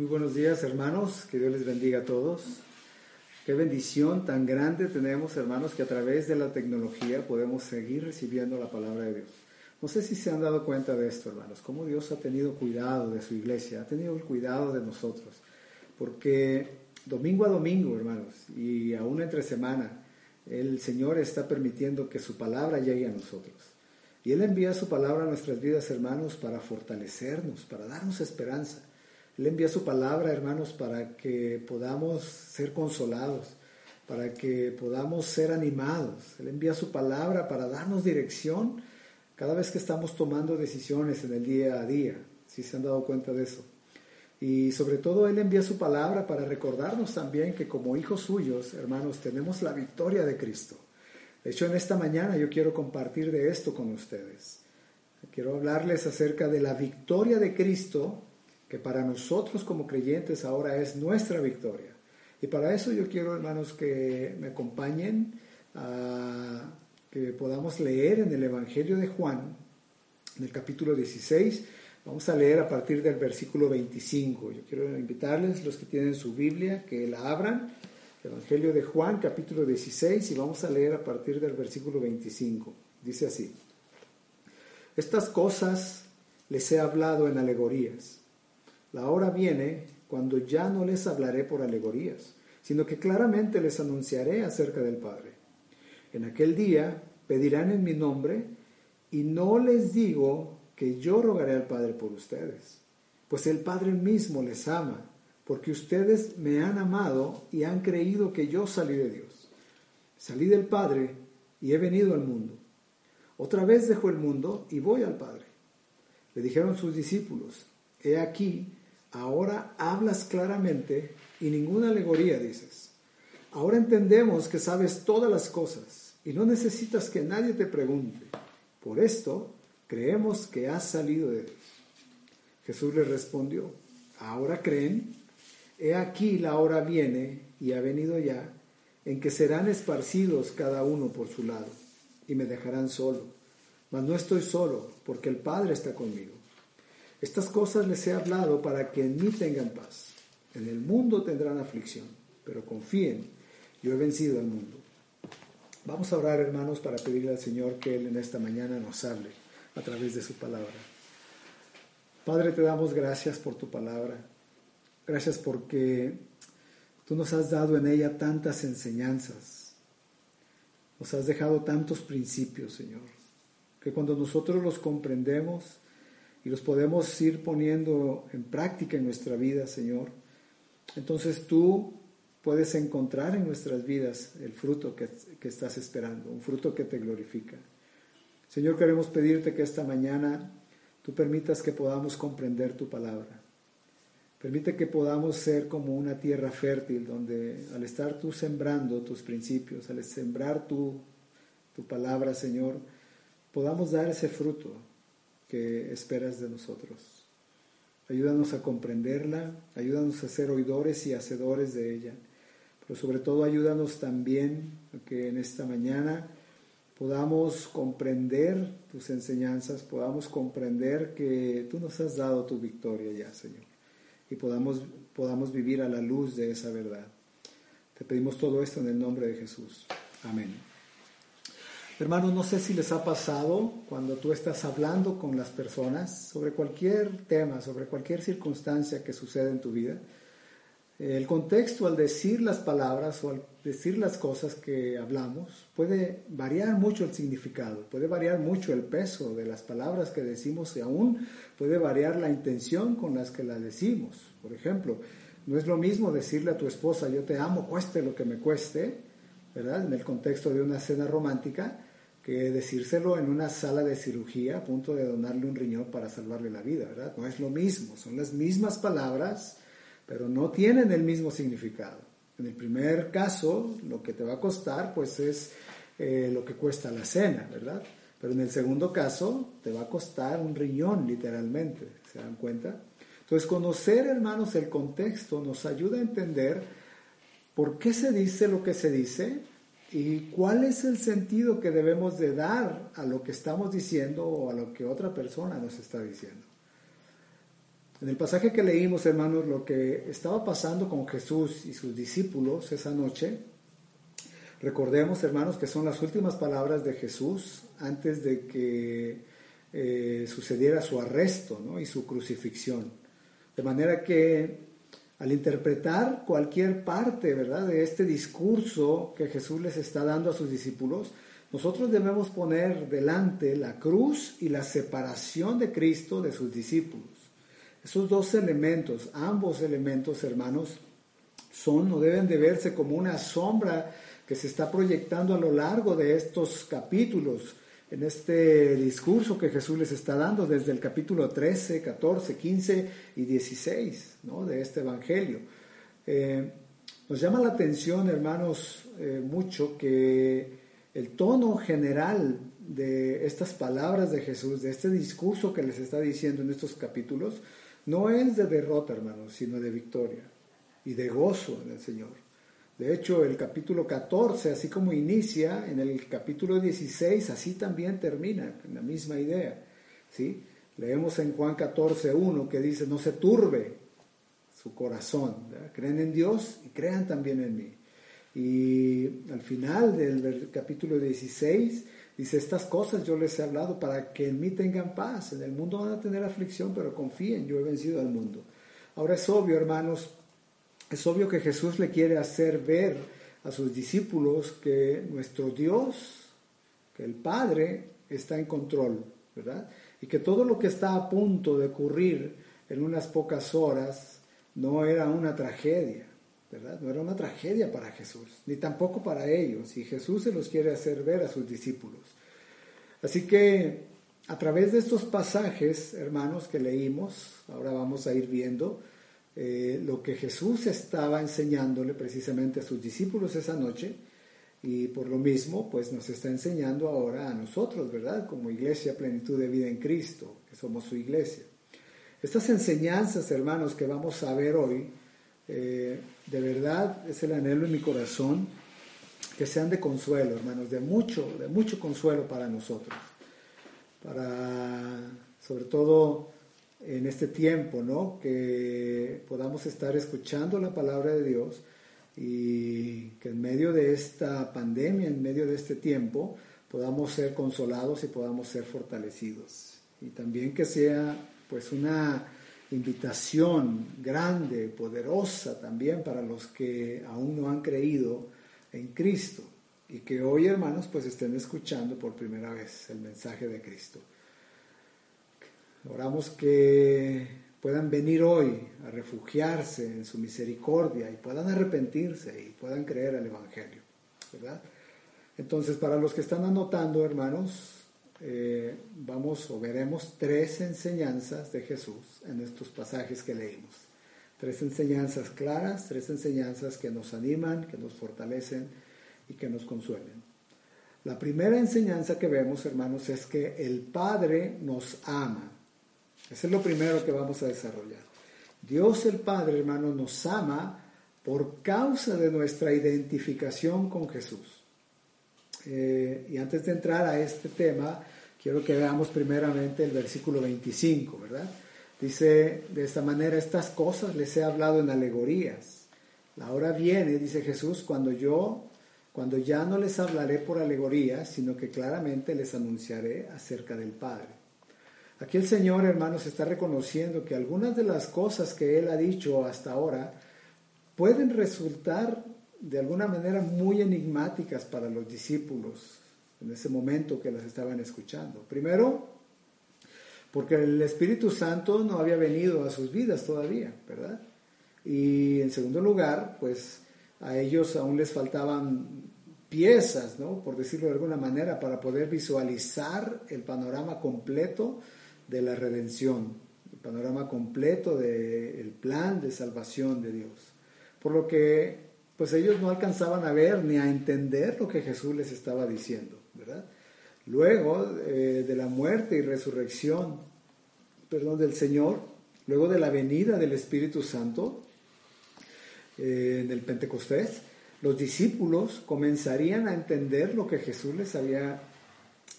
Muy buenos días, hermanos. Que Dios les bendiga a todos. Qué bendición tan grande tenemos, hermanos, que a través de la tecnología podemos seguir recibiendo la palabra de Dios. No sé si se han dado cuenta de esto, hermanos, cómo Dios ha tenido cuidado de su iglesia, ha tenido el cuidado de nosotros. Porque domingo a domingo, hermanos, y aún entre semana, el Señor está permitiendo que su palabra llegue a nosotros. Y Él envía su palabra a nuestras vidas, hermanos, para fortalecernos, para darnos esperanza. Él envía su palabra, hermanos, para que podamos ser consolados, para que podamos ser animados. Él envía su palabra para darnos dirección cada vez que estamos tomando decisiones en el día a día. Si se han dado cuenta de eso. Y sobre todo Él envía su palabra para recordarnos también que como hijos suyos, hermanos, tenemos la victoria de Cristo. De hecho, en esta mañana yo quiero compartir de esto con ustedes. Quiero hablarles acerca de la victoria de Cristo, que para nosotros como creyentes ahora es nuestra victoria. Y para eso yo quiero, hermanos, que me acompañen a que podamos leer en el Evangelio de Juan, en el capítulo 16, Vamos a leer a partir del versículo 25. Yo quiero invitarles, los que tienen su Biblia, que la abran. Evangelio de Juan, capítulo 16, y vamos a leer a partir del versículo 25. Dice así. Estas cosas les he hablado en alegorías. La hora viene cuando ya no les hablaré por alegorías, sino que claramente les anunciaré acerca del Padre. En aquel día pedirán en mi nombre, y no les digo que yo rogaré al Padre por ustedes, pues el Padre mismo les ama, porque ustedes me han amado y han creído que yo salí de Dios. Salí del Padre y he venido al mundo. Otra vez dejo el mundo y voy al Padre. Le dijeron sus discípulos, he aquí, ahora hablas claramente y ninguna alegoría dices. Ahora entendemos que sabes todas las cosas y no necesitas que nadie te pregunte. Por esto, creemos que has salido de Dios. Jesús le respondió, ¿ahora creen? He aquí la hora viene y ha venido ya, en que serán esparcidos cada uno por su lado, y me dejarán solo. Mas no estoy solo, porque el Padre está conmigo. Estas cosas les he hablado para que en mí tengan paz. En el mundo tendrán aflicción, pero confíen, yo he vencido al mundo. Vamos a orar, hermanos, para pedirle al Señor que Él en esta mañana nos hable a través de su palabra. Padre, te damos gracias por tu palabra. Gracias porque tú nos has dado en ella tantas enseñanzas. Nos has dejado tantos principios, Señor, que cuando nosotros los comprendemos y los podemos ir poniendo en práctica en nuestra vida, Señor, entonces tú puedes encontrar en nuestras vidas el fruto que, que estás esperando, un fruto que te glorifica. Señor, queremos pedirte que esta mañana tú permitas que podamos comprender tu palabra. Permite que podamos ser como una tierra fértil donde al estar tú sembrando tus principios, al sembrar tu, tu palabra, Señor, podamos dar ese fruto que esperas de nosotros. Ayúdanos a comprenderla, ayúdanos a ser oidores y hacedores de ella, pero sobre todo ayúdanos también a que en esta mañana podamos comprender tus enseñanzas, podamos comprender que tú nos has dado tu victoria ya, Señor, y podamos, podamos vivir a la luz de esa verdad. Te pedimos todo esto en el nombre de Jesús. Amén. Hermanos, no sé si les ha pasado cuando tú estás hablando con las personas sobre cualquier tema, sobre cualquier circunstancia que sucede en tu vida, el contexto al decir las palabras o al decir las cosas que hablamos puede variar mucho el significado, puede variar mucho el peso de las palabras que decimos y aún puede variar la intención con las que las decimos. Por ejemplo, no es lo mismo decirle a tu esposa yo te amo, cueste lo que me cueste, ¿verdad? En el contexto de una cena romántica, que decírselo en una sala de cirugía a punto de donarle un riñón para salvarle la vida, ¿verdad? No es lo mismo, son las mismas palabras pero no tienen el mismo significado. En el primer caso, lo que te va a costar, pues es eh, lo que cuesta la cena, ¿verdad? Pero en el segundo caso, te va a costar un riñón, literalmente, ¿se dan cuenta? Entonces, conocer, hermanos, el contexto nos ayuda a entender por qué se dice lo que se dice y cuál es el sentido que debemos de dar a lo que estamos diciendo o a lo que otra persona nos está diciendo. En el pasaje que leímos, hermanos, lo que estaba pasando con Jesús y sus discípulos esa noche, recordemos, hermanos, que son las últimas palabras de Jesús antes de que eh, sucediera su arresto y su crucifixión. De manera que al interpretar cualquier parte, ¿verdad?, de este discurso que Jesús les está dando a sus discípulos, nosotros debemos poner delante la cruz y la separación de Cristo de sus discípulos. Esos dos elementos, ambos elementos, hermanos, son o deben de verse como una sombra que se está proyectando a lo largo de estos capítulos en este discurso que Jesús les está dando desde el capítulo 13, 14, 15 y 16 de este Evangelio. Eh, nos llama la atención, hermanos, eh, mucho que el tono general de estas palabras de Jesús, de este discurso que les está diciendo en estos capítulos, no es de derrota, hermanos, sino de victoria y de gozo en el Señor. De hecho, el capítulo 14, así como inicia, en el capítulo 16, así también termina, la misma idea. ¿sí? Leemos en Juan 14, 1 que dice, no se turbe su corazón, creen en Dios y crean también en mí. Y al final del capítulo 16 dice, estas cosas yo les he hablado para que en mí tengan paz. En el mundo van a tener aflicción, pero confíen, yo he vencido al mundo. Ahora es obvio, hermanos, es obvio que Jesús le quiere hacer ver a sus discípulos que nuestro Dios, que el Padre, está en control, ¿verdad? Y que todo lo que está a punto de ocurrir en unas pocas horas no era una tragedia, ¿verdad? No era una tragedia para Jesús, ni tampoco para ellos. Y Jesús se los quiere hacer ver a sus discípulos. Así que a través de estos pasajes, hermanos, que leímos, ahora vamos a ir viendo, eh, lo que Jesús estaba enseñándole precisamente a sus discípulos esa noche y por lo mismo pues nos está enseñando ahora a nosotros, ¿verdad? Como iglesia plenitud de vida en Cristo, que somos su iglesia. Estas enseñanzas, hermanos, que vamos a ver hoy, eh, de verdad es el anhelo en mi corazón que sean de consuelo, hermanos, de mucho, de mucho consuelo para nosotros, para sobre todo en este tiempo, ¿no? Que podamos estar escuchando la palabra de Dios y que en medio de esta pandemia, en medio de este tiempo, podamos ser consolados y podamos ser fortalecidos. Y también que sea pues una invitación grande, poderosa también para los que aún no han creído en Cristo y que hoy hermanos pues estén escuchando por primera vez el mensaje de Cristo. Oramos que puedan venir hoy a refugiarse en su misericordia y puedan arrepentirse y puedan creer al Evangelio, ¿verdad? Entonces, para los que están anotando, hermanos, eh, vamos o veremos tres enseñanzas de Jesús en estos pasajes que leímos. Tres enseñanzas claras, tres enseñanzas que nos animan, que nos fortalecen y que nos consuelen. La primera enseñanza que vemos, hermanos, es que el Padre nos ama. Eso es lo primero que vamos a desarrollar. Dios el Padre, hermano, nos ama por causa de nuestra identificación con Jesús. Eh, y antes de entrar a este tema, quiero que veamos primeramente el versículo 25, ¿verdad? Dice de esta manera, estas cosas les he hablado en alegorías. La hora viene, dice Jesús, cuando yo, cuando ya no les hablaré por alegorías, sino que claramente les anunciaré acerca del Padre. Aquí el Señor, hermanos, está reconociendo que algunas de las cosas que Él ha dicho hasta ahora pueden resultar de alguna manera muy enigmáticas para los discípulos en ese momento que las estaban escuchando. Primero, porque el Espíritu Santo no había venido a sus vidas todavía, ¿verdad? Y en segundo lugar, pues a ellos aún les faltaban piezas, ¿no? Por decirlo de alguna manera, para poder visualizar el panorama completo de la redención, panorama completo del plan de salvación de Dios. Por lo que, pues ellos no alcanzaban a ver ni a entender lo que Jesús les estaba diciendo, ¿verdad? Luego eh, de la muerte y resurrección, perdón, del Señor, luego de la venida del Espíritu Santo eh, en el Pentecostés, los discípulos comenzarían a entender lo que Jesús les había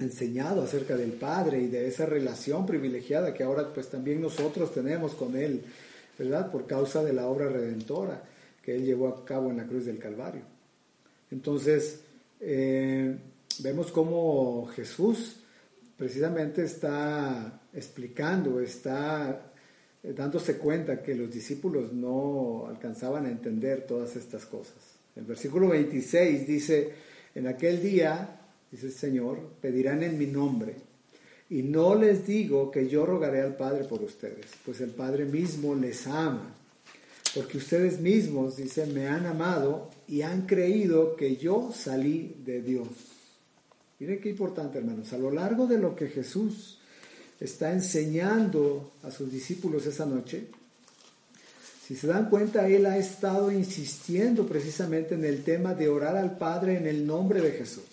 enseñado acerca del Padre y de esa relación privilegiada que ahora pues también nosotros tenemos con Él, ¿verdad? Por causa de la obra redentora que Él llevó a cabo en la cruz del Calvario. Entonces, eh, vemos cómo Jesús precisamente está explicando, está eh, dándose cuenta que los discípulos no alcanzaban a entender todas estas cosas. El versículo 26 dice, en aquel día dice el Señor, pedirán en mi nombre. Y no les digo que yo rogaré al Padre por ustedes, pues el Padre mismo les ama. Porque ustedes mismos, dice, me han amado y han creído que yo salí de Dios. Miren qué importante, hermanos. A lo largo de lo que Jesús está enseñando a sus discípulos esa noche, si se dan cuenta, Él ha estado insistiendo precisamente en el tema de orar al Padre en el nombre de Jesús.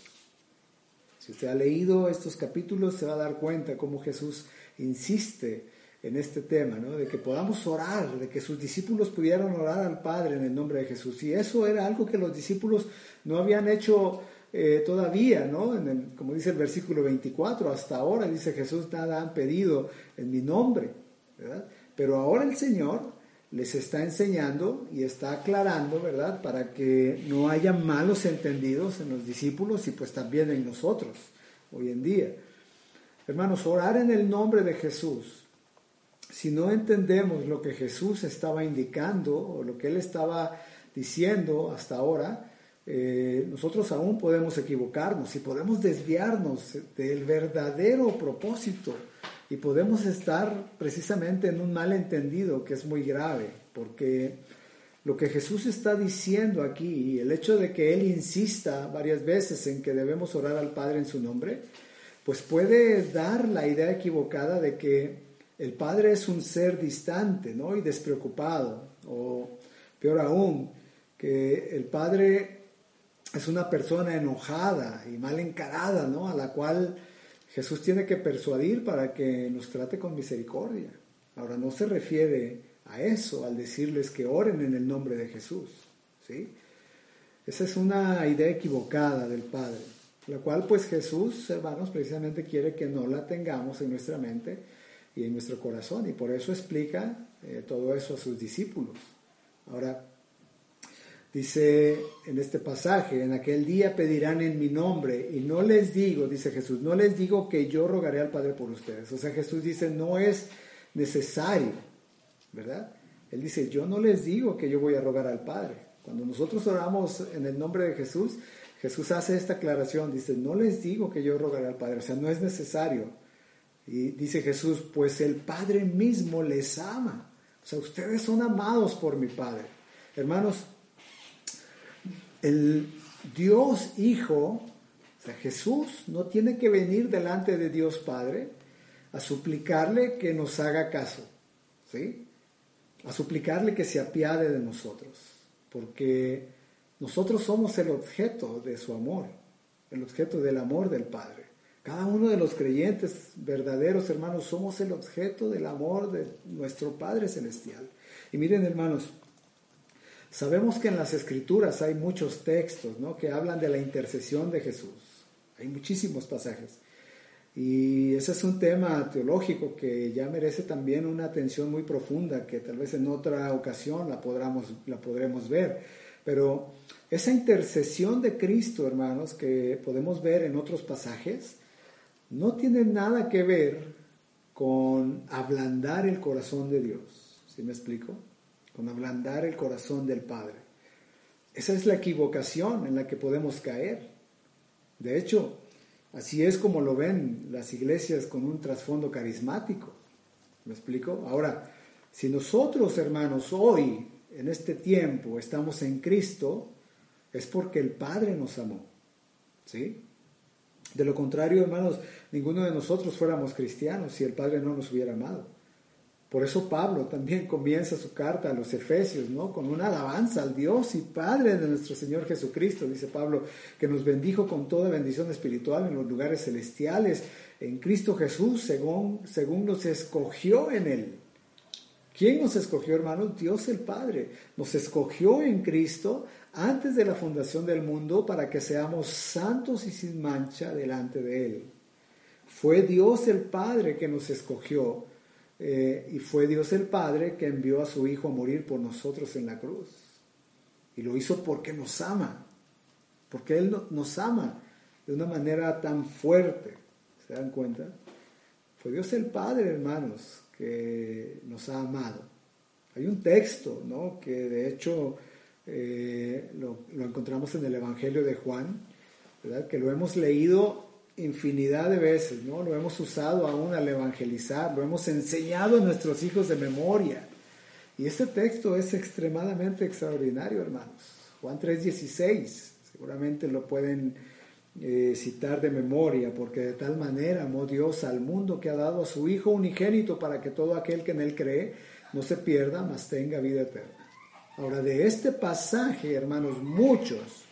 Si usted ha leído estos capítulos, se va a dar cuenta cómo Jesús insiste en este tema, ¿no? de que podamos orar, de que sus discípulos pudieran orar al Padre en el nombre de Jesús. Y eso era algo que los discípulos no habían hecho eh, todavía, ¿no? Como dice el versículo 24, hasta ahora, dice Jesús, nada han pedido en mi nombre, ¿verdad? Pero ahora el Señor les está enseñando y está aclarando, ¿verdad? Para que no haya malos entendidos en los discípulos y pues también en nosotros hoy en día. Hermanos, orar en el nombre de Jesús, si no entendemos lo que Jesús estaba indicando o lo que él estaba diciendo hasta ahora, eh, nosotros aún podemos equivocarnos y podemos desviarnos del verdadero propósito y podemos estar precisamente en un malentendido que es muy grave, porque lo que Jesús está diciendo aquí, y el hecho de que Él insista varias veces en que debemos orar al Padre en su nombre, pues puede dar la idea equivocada de que el Padre es un ser distante ¿no? y despreocupado, o peor aún, que el Padre es una persona enojada y mal encarada, ¿no? a la cual Jesús tiene que persuadir para que nos trate con misericordia. Ahora, no se refiere a eso al decirles que oren en el nombre de Jesús. ¿sí? Esa es una idea equivocada del Padre, la cual pues Jesús, hermanos, precisamente quiere que no la tengamos en nuestra mente y en nuestro corazón, y por eso explica eh, todo eso a sus discípulos. Ahora, Dice en este pasaje, en aquel día pedirán en mi nombre y no les digo, dice Jesús, no les digo que yo rogaré al Padre por ustedes. O sea, Jesús dice, no es necesario, ¿verdad? Él dice, yo no les digo que yo voy a rogar al Padre. Cuando nosotros oramos en el nombre de Jesús, Jesús hace esta aclaración, dice, no les digo que yo rogaré al Padre, o sea, no es necesario. Y dice Jesús, pues el Padre mismo les ama. O sea, ustedes son amados por mi Padre. Hermanos, el Dios Hijo, o sea, Jesús, no tiene que venir delante de Dios Padre a suplicarle que nos haga caso, ¿sí? A suplicarle que se apiade de nosotros, porque nosotros somos el objeto de su amor, el objeto del amor del Padre. Cada uno de los creyentes verdaderos, hermanos, somos el objeto del amor de nuestro Padre Celestial. Y miren, hermanos, Sabemos que en las escrituras hay muchos textos ¿no? que hablan de la intercesión de Jesús. Hay muchísimos pasajes. Y ese es un tema teológico que ya merece también una atención muy profunda, que tal vez en otra ocasión la, podamos, la podremos ver. Pero esa intercesión de Cristo, hermanos, que podemos ver en otros pasajes, no tiene nada que ver con ablandar el corazón de Dios. ¿Sí me explico? Con ablandar el corazón del Padre. Esa es la equivocación en la que podemos caer. De hecho, así es como lo ven las iglesias con un trasfondo carismático. ¿Me explico? Ahora, si nosotros, hermanos, hoy, en este tiempo, estamos en Cristo, es porque el Padre nos amó. ¿Sí? De lo contrario, hermanos, ninguno de nosotros fuéramos cristianos si el Padre no nos hubiera amado. Por eso Pablo también comienza su carta a los Efesios, ¿no? Con una alabanza al Dios y Padre de nuestro Señor Jesucristo, dice Pablo, que nos bendijo con toda bendición espiritual en los lugares celestiales, en Cristo Jesús, según, según nos escogió en Él. ¿Quién nos escogió, hermanos? Dios el Padre. Nos escogió en Cristo antes de la fundación del mundo para que seamos santos y sin mancha delante de Él. Fue Dios el Padre que nos escogió eh, y fue Dios el Padre que envió a su Hijo a morir por nosotros en la cruz. Y lo hizo porque nos ama, porque Él nos ama de una manera tan fuerte. ¿Se dan cuenta? Fue Dios el Padre, hermanos, que nos ha amado. Hay un texto, ¿no? Que de hecho eh, lo, lo, encontramos en el Evangelio de Juan, ¿verdad? Que lo hemos leído infinidad de veces, ¿no? Lo hemos usado aún al evangelizar, lo hemos enseñado a nuestros hijos de memoria. Y este texto es extremadamente extraordinario, hermanos. Juan 3:16, seguramente lo pueden eh, citar de memoria, porque de tal manera amó Dios al mundo que ha dado a su Hijo unigénito para que todo aquel que en él cree no se pierda, mas tenga vida eterna. Ahora, de este pasaje, hermanos, muchos,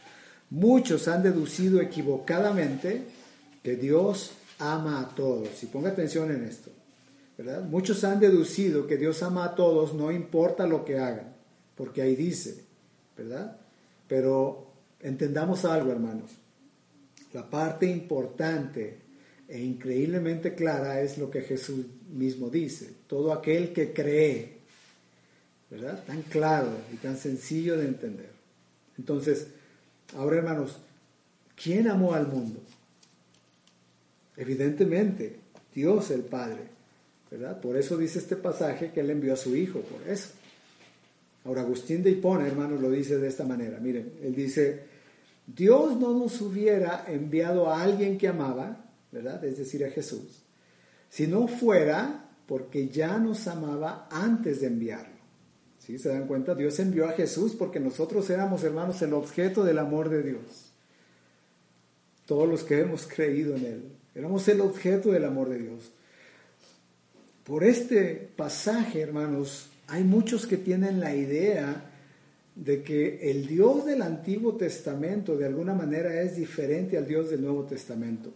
muchos han deducido equivocadamente que Dios ama a todos. Y ponga atención en esto. ¿verdad? Muchos han deducido que Dios ama a todos, no importa lo que hagan, porque ahí dice, ¿verdad? Pero entendamos algo, hermanos. La parte importante e increíblemente clara es lo que Jesús mismo dice. Todo aquel que cree, ¿verdad? Tan claro y tan sencillo de entender. Entonces, ahora hermanos, ¿quién amó al mundo? Evidentemente, Dios el Padre, ¿verdad? Por eso dice este pasaje que Él envió a su Hijo, por eso. Ahora, Agustín de Hipona, hermanos, lo dice de esta manera. Miren, él dice, Dios no nos hubiera enviado a alguien que amaba, ¿verdad? Es decir, a Jesús, si no fuera porque ya nos amaba antes de enviarlo. ¿Sí? ¿Se dan cuenta? Dios envió a Jesús porque nosotros éramos, hermanos, el objeto del amor de Dios. Todos los que hemos creído en Él. Éramos el objeto del amor de Dios. Por este pasaje, hermanos, hay muchos que tienen la idea de que el Dios del Antiguo Testamento de alguna manera es diferente al Dios del Nuevo Testamento.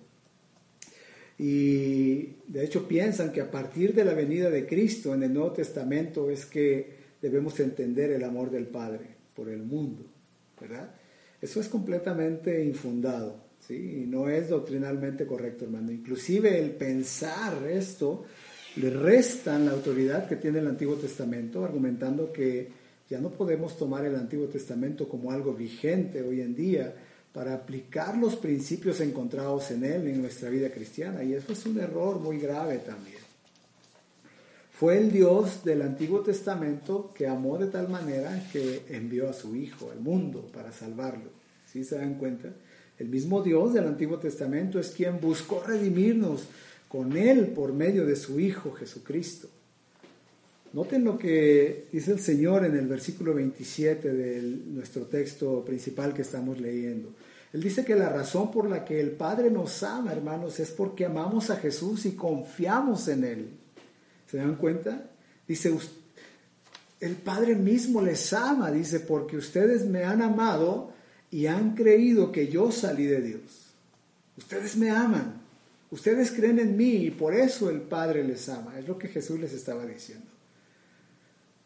Y de hecho piensan que a partir de la venida de Cristo en el Nuevo Testamento es que debemos entender el amor del Padre por el mundo, ¿verdad? Eso es completamente infundado. Y no es doctrinalmente correcto, hermano. Inclusive el pensar esto le restan la autoridad que tiene el Antiguo Testamento, argumentando que ya no podemos tomar el Antiguo Testamento como algo vigente hoy en día para aplicar los principios encontrados en él en nuestra vida cristiana. Y eso es un error muy grave también. Fue el Dios del Antiguo Testamento que amó de tal manera que envió a su Hijo al mundo para salvarlo. ¿Sí se dan cuenta? El mismo Dios del Antiguo Testamento es quien buscó redimirnos con Él por medio de su Hijo Jesucristo. Noten lo que dice el Señor en el versículo 27 de nuestro texto principal que estamos leyendo. Él dice que la razón por la que el Padre nos ama, hermanos, es porque amamos a Jesús y confiamos en Él. ¿Se dan cuenta? Dice, el Padre mismo les ama, dice, porque ustedes me han amado y han creído que yo salí de Dios. Ustedes me aman, ustedes creen en mí y por eso el Padre les ama. Es lo que Jesús les estaba diciendo.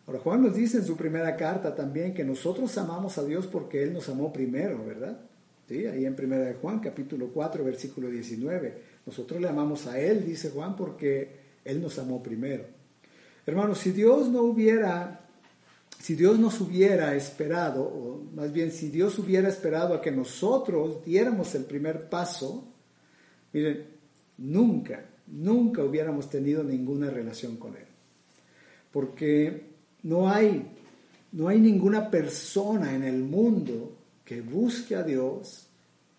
Ahora Juan nos dice en su primera carta también que nosotros amamos a Dios porque Él nos amó primero, ¿verdad? ¿Sí? Ahí en primera de Juan, capítulo 4, versículo 19. Nosotros le amamos a Él, dice Juan, porque Él nos amó primero. Hermanos, si Dios no hubiera si Dios nos hubiera esperado, o más bien si Dios hubiera esperado a que nosotros diéramos el primer paso, miren, nunca, nunca hubiéramos tenido ninguna relación con Él. Porque no hay, no hay ninguna persona en el mundo que busque a Dios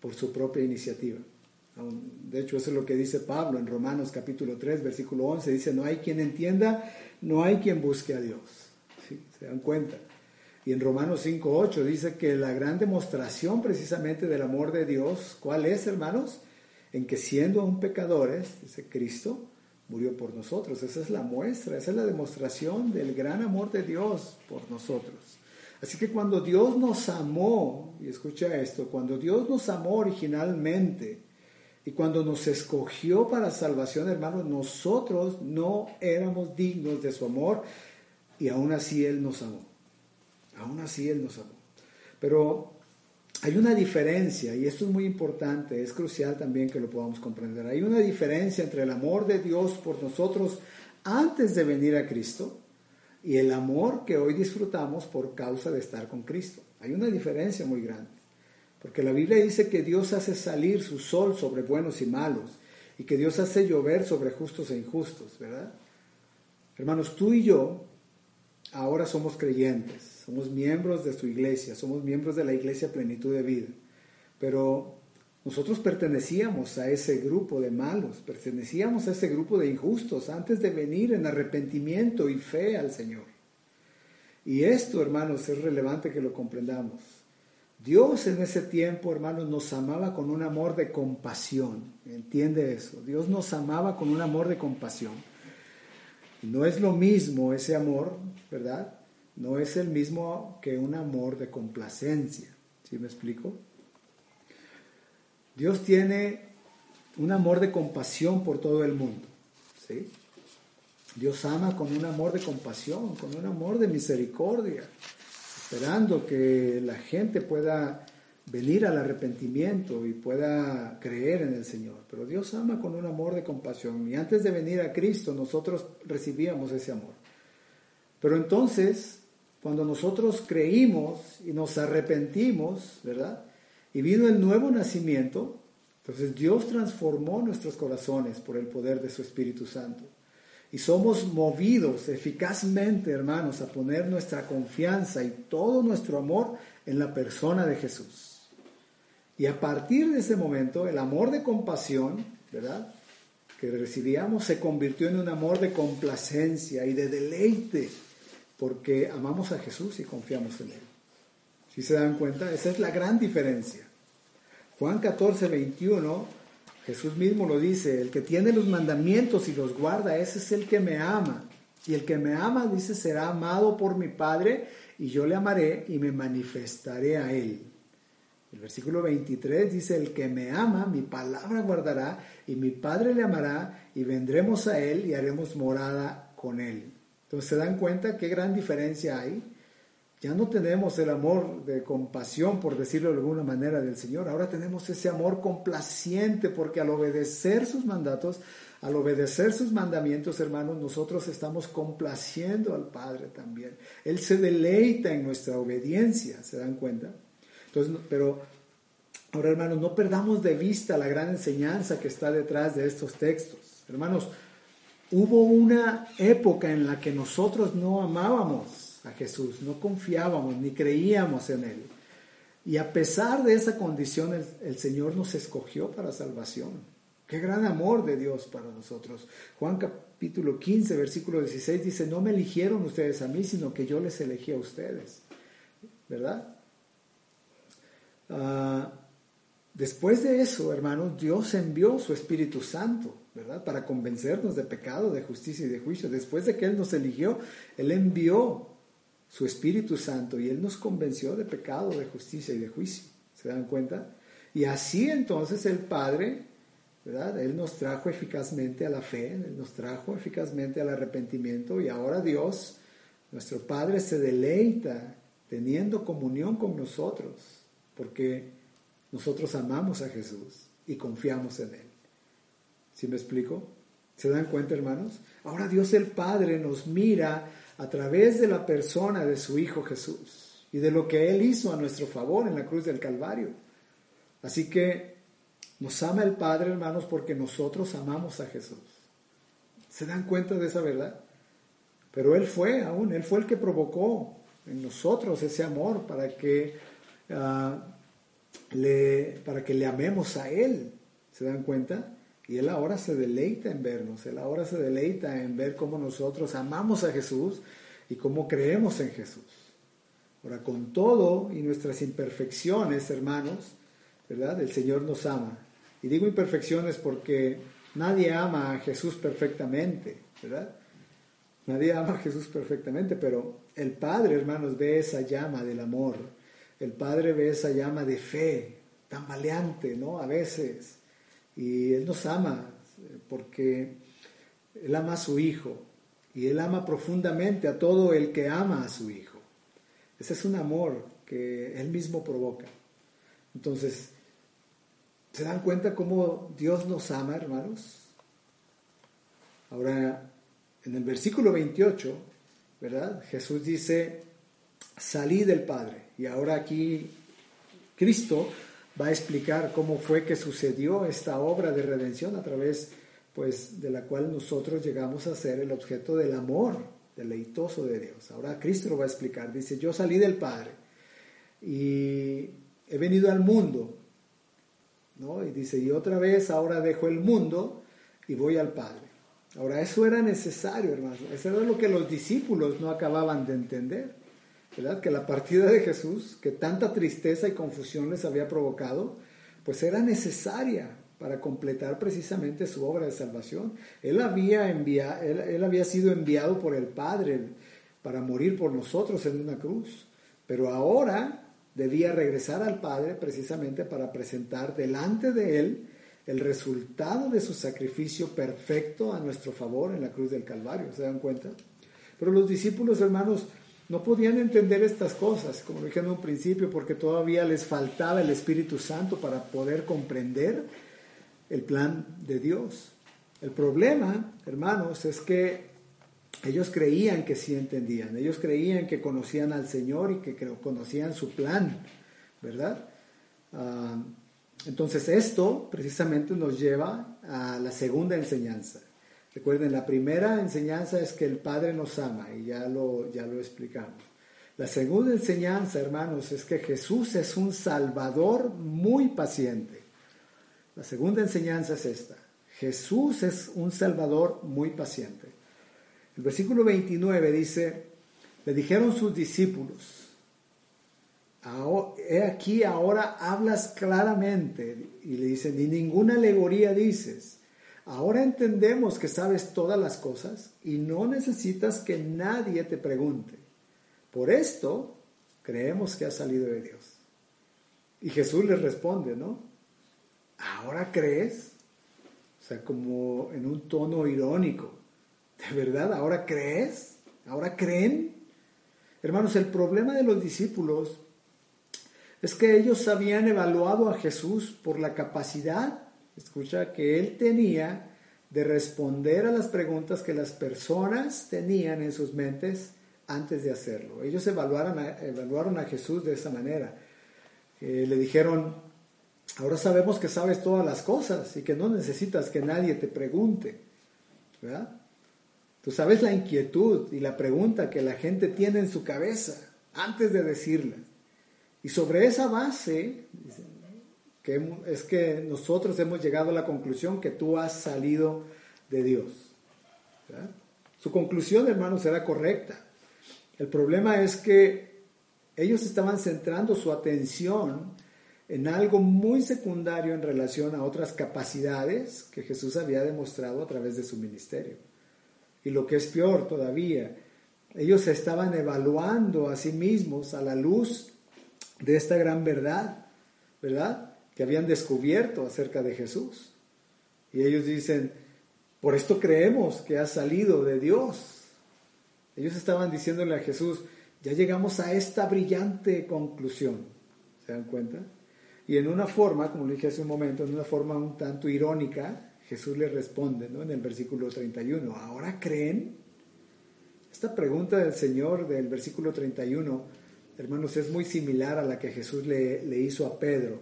por su propia iniciativa. De hecho, eso es lo que dice Pablo en Romanos capítulo 3, versículo 11. Dice, no hay quien entienda, no hay quien busque a Dios. ¿Se dan cuenta? Y en Romanos 5.8 dice que la gran demostración precisamente del amor de Dios, ¿cuál es, hermanos? En que siendo aún pecadores, dice Cristo, murió por nosotros. Esa es la muestra, esa es la demostración del gran amor de Dios por nosotros. Así que cuando Dios nos amó, y escucha esto, cuando Dios nos amó originalmente y cuando nos escogió para salvación, hermanos, nosotros no éramos dignos de su amor y aún así Él nos amó. Aún así Él nos amó. Pero hay una diferencia, y esto es muy importante, es crucial también que lo podamos comprender. Hay una diferencia entre el amor de Dios por nosotros antes de venir a Cristo y el amor que hoy disfrutamos por causa de estar con Cristo. Hay una diferencia muy grande, porque la Biblia dice que Dios hace salir su sol sobre buenos y malos, y que Dios hace llover sobre justos e injustos, ¿verdad? Hermanos, tú y yo ahora somos creyentes somos miembros de su iglesia, somos miembros de la iglesia plenitud de vida. Pero nosotros pertenecíamos a ese grupo de malos, pertenecíamos a ese grupo de injustos antes de venir en arrepentimiento y fe al Señor. Y esto, hermanos, es relevante que lo comprendamos. Dios en ese tiempo, hermanos, nos amaba con un amor de compasión. ¿Entiende eso? Dios nos amaba con un amor de compasión. No es lo mismo ese amor, ¿verdad? no es el mismo que un amor de complacencia. ¿Sí me explico? Dios tiene un amor de compasión por todo el mundo. ¿sí? Dios ama con un amor de compasión, con un amor de misericordia, esperando que la gente pueda venir al arrepentimiento y pueda creer en el Señor. Pero Dios ama con un amor de compasión. Y antes de venir a Cristo, nosotros recibíamos ese amor. Pero entonces cuando nosotros creímos y nos arrepentimos, ¿verdad? Y vino el nuevo nacimiento, entonces Dios transformó nuestros corazones por el poder de su Espíritu Santo. Y somos movidos eficazmente, hermanos, a poner nuestra confianza y todo nuestro amor en la persona de Jesús. Y a partir de ese momento, el amor de compasión, ¿verdad? Que recibíamos se convirtió en un amor de complacencia y de deleite porque amamos a Jesús y confiamos en Él. Si se dan cuenta, esa es la gran diferencia. Juan 14, 21, Jesús mismo lo dice, el que tiene los mandamientos y los guarda, ese es el que me ama. Y el que me ama, dice, será amado por mi Padre, y yo le amaré y me manifestaré a Él. El versículo 23 dice, el que me ama, mi palabra guardará, y mi Padre le amará, y vendremos a Él y haremos morada con Él. Entonces se dan cuenta qué gran diferencia hay. Ya no tenemos el amor de compasión, por decirlo de alguna manera, del Señor. Ahora tenemos ese amor complaciente porque al obedecer sus mandatos, al obedecer sus mandamientos, hermanos, nosotros estamos complaciendo al Padre también. Él se deleita en nuestra obediencia, ¿se dan cuenta? Pero ahora, hermanos, no perdamos de vista la gran enseñanza que está detrás de estos textos. Hermanos, Hubo una época en la que nosotros no amábamos a Jesús, no confiábamos ni creíamos en Él. Y a pesar de esa condición, el, Señor nos escogió para salvación. Qué gran amor de Dios para nosotros. Juan capítulo 15, versículo 16 dice, no me eligieron ustedes a mí, sino que yo les elegí a ustedes. ¿Verdad? Ah, después de eso, hermanos, Dios envió su Espíritu Santo ¿verdad? Para convencernos de pecado, de justicia y de juicio. Después de que Él nos eligió, Él envió su Espíritu Santo y Él nos convenció de pecado, de justicia y de juicio. ¿Se dan cuenta? Y así entonces el Padre, ¿verdad? Él nos trajo eficazmente a la fe, Él nos trajo eficazmente al arrepentimiento y ahora Dios, nuestro Padre, se deleita teniendo comunión con nosotros, porque nosotros amamos a Jesús y confiamos en Él. ¿Sí me explico? ¿Se dan cuenta, hermanos? Ahora Dios el Padre nos mira a través de la persona de su Hijo Jesús y de lo que Él hizo a nuestro favor en la cruz del Calvario. Así que nos ama el Padre, hermanos, porque nosotros amamos a Jesús. ¿Se dan cuenta de esa verdad? Pero Él fue aún, Él fue el que provocó en nosotros ese amor para que, ah, para que le amemos a Él. ¿Se dan cuenta? Y Él ahora se deleita en vernos, Él ahora se deleita en ver cómo nosotros amamos a Jesús y cómo creemos en Jesús. Ahora, con todo y nuestras imperfecciones, hermanos, ¿verdad? El Señor nos ama. Y digo imperfecciones porque Nadie ama a Jesús perfectamente, ¿verdad? Nadie ama a Jesús perfectamente, pero el Padre, hermanos, ve esa llama del amor. El Padre ve esa llama de fe, tan valiente, ¿no? A veces. Y Él nos ama porque Él ama a su Hijo y Él ama profundamente a todo el que ama a su Hijo. Ese es un amor que Él mismo provoca. Entonces, ¿se dan cuenta cómo Dios nos ama, hermanos? Ahora, en el versículo 28, ¿verdad? Jesús dice, salí del Padre. Y ahora aquí Cristo va a explicar cómo fue que sucedió esta obra de redención a través pues de la cual nosotros llegamos a ser el objeto del amor deleitoso de Dios. Ahora Cristo lo va a explicar. Dice, yo salí del Padre y he venido al mundo. ¿no? Y dice, y otra vez ahora dejo el mundo y voy al Padre. Ahora, eso era necesario, hermano. Eso era lo que los discípulos no acababan de entender. Que la partida de Jesús, que tanta tristeza y confusión les había provocado, pues era necesaria para completar precisamente su obra de salvación. Él había, enviado, él, había sido enviado por el Padre para morir por nosotros en una cruz, pero ahora debía regresar al Padre precisamente para presentar delante de Él el resultado de su sacrificio perfecto a nuestro favor en la cruz del Calvario, ¿se dan cuenta? Pero los discípulos, hermanos, no podían entender estas cosas, como dije en un principio, porque todavía les faltaba el Espíritu Santo para poder comprender el plan de Dios. El problema, hermanos, es que ellos creían que sí entendían, ellos creían que conocían al Señor y que conocían su plan, ¿verdad? Ah, entonces esto precisamente nos lleva a la segunda enseñanza. Recuerden, la primera enseñanza es que el Padre nos ama y ya lo, ya lo explicamos. La segunda enseñanza, hermanos, es que Jesús es un Salvador muy paciente. La segunda enseñanza es esta. Jesús es un Salvador muy paciente. El versículo 29 dice, le dijeron sus discípulos, he aquí ahora hablas claramente y le dicen, ni ninguna alegoría dices. Ahora entendemos que sabes todas las cosas y no necesitas que nadie te pregunte. Por esto creemos que has salido de Dios. Y Jesús les responde, ¿no? ¿ahora crees? O sea, como en un tono irónico. ¿De verdad? ¿Ahora crees? ¿Ahora creen? Hermanos, el problema de los discípulos es que ellos habían evaluado a Jesús por la capacidad, escucha, que él tenía de responder a las preguntas que las personas tenían en sus mentes antes de hacerlo. Ellos evaluaron a, Jesús de esa manera. Eh, le dijeron, Ahora sabemos que sabes todas las cosas y que no necesitas que nadie te pregunte. Tú sabes la inquietud y la pregunta que la gente tiene en su cabeza antes de decirla. Y sobre esa base es que nosotros hemos llegado a la conclusión que tú has salido de Dios. Su conclusión, hermanos, era correcta. El problema es que ellos estaban centrando su atención en algo muy secundario en relación a otras capacidades que Jesús había demostrado a través de su ministerio. Y lo que es peor todavía, ellos estaban evaluando a sí mismos a la luz de esta gran verdad, ¿verdad? Que habían descubierto acerca de Jesús. Y ellos dicen, por esto creemos que ha salido de Dios. Ellos estaban diciéndole a Jesús, ya llegamos a esta brillante conclusión. ¿Se dan cuenta? Y en una forma, como lo dije hace un momento, en una forma un tanto irónica, Jesús le responde ¿no? en el versículo 31, ¿ahora creen? Esta pregunta del Señor del versículo 31, hermanos, es muy similar a la que Jesús le, le hizo a Pedro,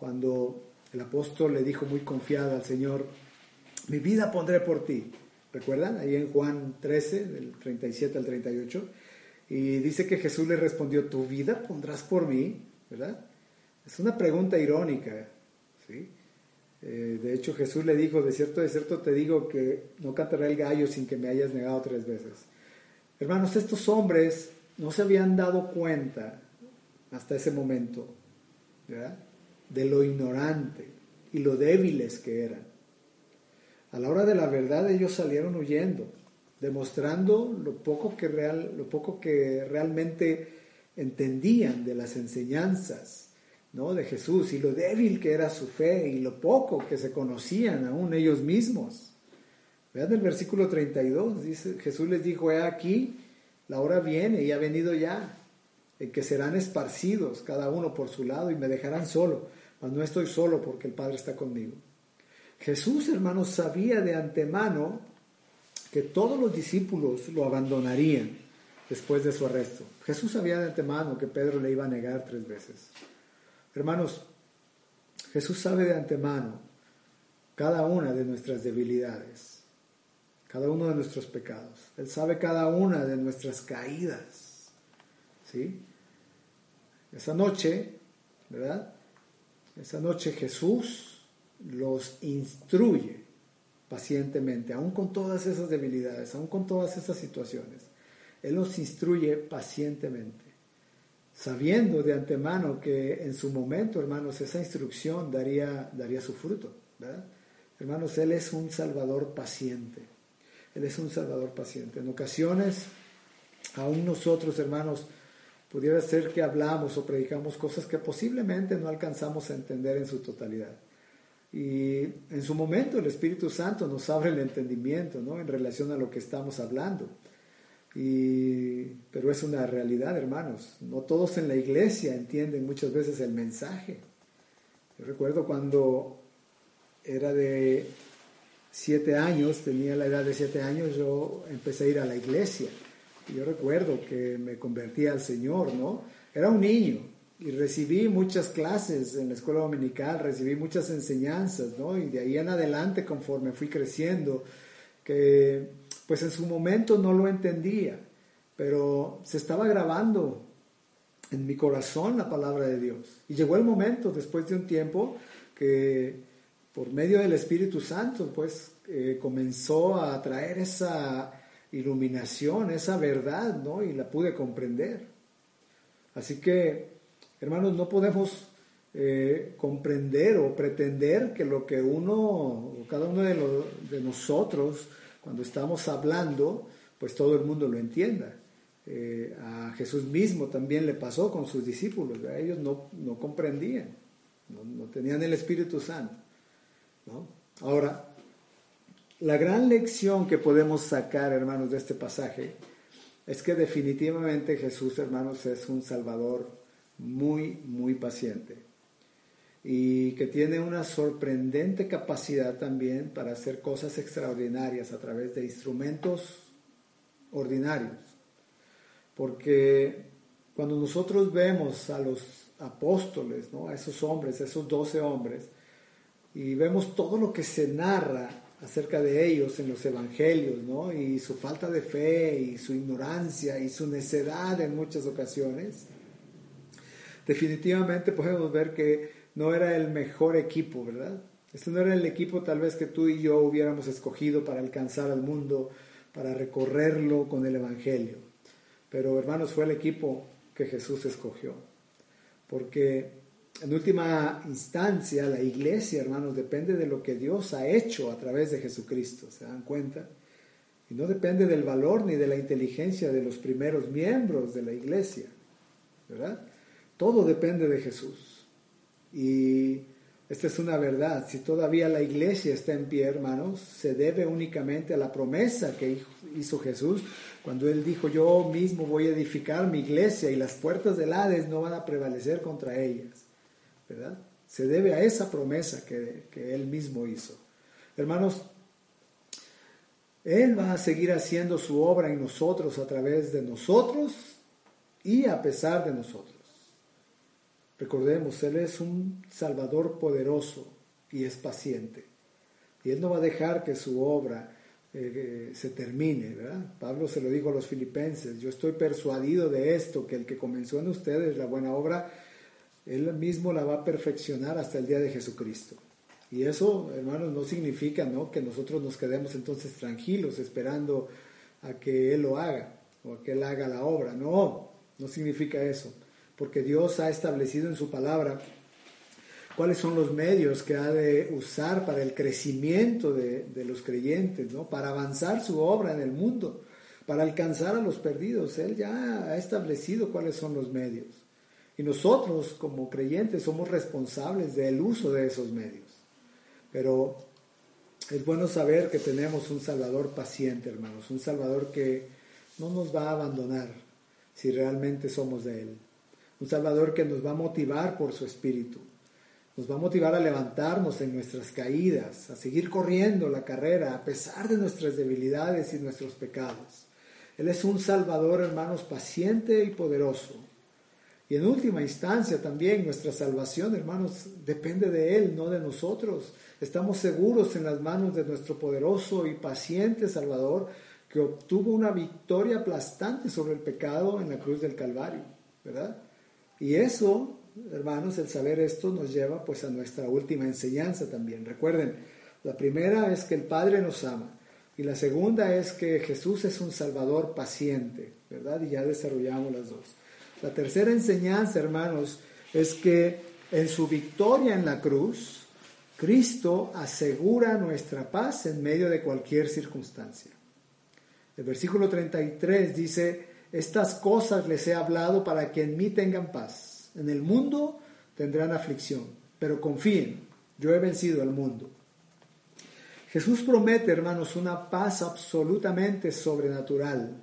cuando el apóstol le dijo muy confiado al Señor, mi vida pondré por ti. ¿Recuerdan? Ahí en Juan 13, del 37 al 38. Y dice que Jesús le respondió, tu vida pondrás por mí, ¿verdad? Es una pregunta irónica, ¿sí? Eh, de hecho, Jesús le dijo, de cierto, de cierto te digo que no cantará el gallo sin que me hayas negado tres veces. Hermanos, estos hombres no se habían dado cuenta hasta ese momento de lo ignorante y lo débiles que eran. A la hora de la verdad ellos salieron huyendo, demostrando lo poco que, real, lo poco que realmente entendían de las enseñanzas ¿no? de Jesús y lo débil que era su fe y lo poco que se conocían aún ellos mismos. Vean el versículo 32, dice, Jesús les dijo, he aquí, la hora viene y ha venido ya, en que serán esparcidos cada uno por su lado y me dejarán solo, no estoy solo porque el Padre está conmigo. Jesús, hermanos, sabía de antemano que todos los discípulos lo abandonarían después de su arresto. Jesús sabía de antemano que Pedro le iba a negar tres veces. Hermanos, Jesús sabe de antemano cada una de nuestras debilidades, cada uno de nuestros pecados. Él sabe cada una de nuestras caídas. ¿Sí? Esa noche, ¿verdad? Esa noche Jesús los instruye pacientemente, aún con todas esas debilidades, aún con todas esas situaciones. Él los instruye pacientemente sabiendo de antemano que en su momento, hermanos, esa instrucción daría, daría su fruto, ¿verdad? Hermanos, Él es un Salvador paciente. Él es un Salvador paciente. En ocasiones, aún nosotros, hermanos, pudiera ser que hablamos o predicamos cosas que posiblemente no alcanzamos a entender en su totalidad. Y en su momento el Espíritu Santo nos abre el entendimiento, ¿no? En relación a lo que estamos hablando. Y, pero es una realidad, hermanos. No todos en la iglesia entienden muchas veces el mensaje. Yo recuerdo cuando era de siete años, tenía la edad de siete años, yo empecé a ir a la iglesia. Yo recuerdo que me convertí al Señor, ¿no? Era un niño y recibí muchas clases en la escuela dominical, recibí muchas enseñanzas, ¿no? Y de ahí en adelante, conforme fui creciendo, que pues en su momento no lo entendía, pero se estaba grabando en mi corazón la palabra de Dios. Y llegó el momento, después de un tiempo, que por medio del Espíritu Santo, pues eh, comenzó a traer esa iluminación, esa verdad, ¿no? Y la pude comprender. Así que, hermanos, no podemos eh, comprender o pretender que lo que uno, o cada uno de, nosotros, cuando estamos hablando, pues todo el mundo lo entienda. Eh, a Jesús mismo también le pasó con sus discípulos, ellos no, no comprendían, no, tenían el Espíritu Santo. Ahora, la gran lección que podemos sacar, hermanos, de este pasaje es que definitivamente Jesús, hermanos, es un Salvador muy, muy paciente y que tiene una sorprendente capacidad también para hacer cosas extraordinarias a través de instrumentos ordinarios. Porque cuando nosotros vemos a los apóstoles, ¿no? a esos hombres, a esos doce hombres, y vemos todo lo que se narra acerca de ellos en los evangelios, ¿no? y su falta de fe, y su ignorancia, y su necedad en muchas ocasiones, definitivamente podemos ver que no era el mejor equipo, ¿verdad? Este no era el equipo tal vez que tú y yo hubiéramos escogido para alcanzar al mundo, para recorrerlo con el Evangelio. Pero hermanos, fue el equipo que Jesús escogió. Porque en última instancia la iglesia, hermanos, depende de lo que Dios ha hecho a través de Jesucristo. ¿Se dan cuenta? Y no depende del valor ni de la inteligencia de los primeros miembros de la iglesia. ¿Verdad? Todo depende de Jesús. Y esta es una verdad. Si todavía la iglesia está en pie, hermanos, se debe únicamente a la promesa que hizo Jesús cuando Él dijo, yo mismo voy a edificar mi iglesia y las puertas del Hades no van a prevalecer contra ellas. Se debe a esa promesa que, Él mismo hizo. Hermanos, Él va a seguir haciendo su obra en nosotros a través de nosotros y a pesar de nosotros. Recordemos, Él es un Salvador poderoso y es paciente. Y Él no va a dejar que su obra eh, se termine. Pablo se lo dijo a los filipenses, yo estoy persuadido de esto, que el que comenzó en ustedes la buena obra, Él mismo la va a perfeccionar hasta el día de Jesucristo. Y eso, hermanos, no significa ¿no? que nosotros nos quedemos entonces tranquilos esperando a que Él lo haga o a que Él haga la obra. No, no significa eso porque Dios ha establecido en su palabra cuáles son los medios que ha de usar para el crecimiento de, los creyentes, ¿no? para avanzar su obra en el mundo, para alcanzar a los perdidos. Él ya ha establecido cuáles son los medios. Y nosotros como creyentes somos responsables del uso de esos medios. Pero es bueno saber que tenemos un Salvador paciente, hermanos, un Salvador que no nos va a abandonar si realmente somos de Él. Un Salvador que nos va a motivar por su Espíritu. Nos va a motivar a levantarnos en nuestras caídas, a seguir corriendo la carrera a pesar de nuestras debilidades y nuestros pecados. Él es un Salvador, hermanos, paciente y poderoso y en última instancia también nuestra salvación, hermanos, depende de Él, no de nosotros. Estamos seguros en las manos de nuestro poderoso y paciente Salvador que obtuvo una victoria aplastante sobre el pecado en la cruz del Calvario, ¿verdad? Y eso, hermanos, el saber esto nos lleva pues a nuestra última enseñanza también. Recuerden, la primera es que el Padre nos ama y la segunda es que Jesús es un Salvador paciente, ¿verdad? Y ya desarrollamos las dos. La tercera enseñanza, hermanos, es que en su victoria en la cruz, Cristo asegura nuestra paz en medio de cualquier circunstancia. El versículo 33 dice, estas cosas les he hablado para que en mí tengan paz. En el mundo tendrán aflicción, pero confíen, yo he vencido al mundo. Jesús promete, hermanos, una paz absolutamente sobrenatural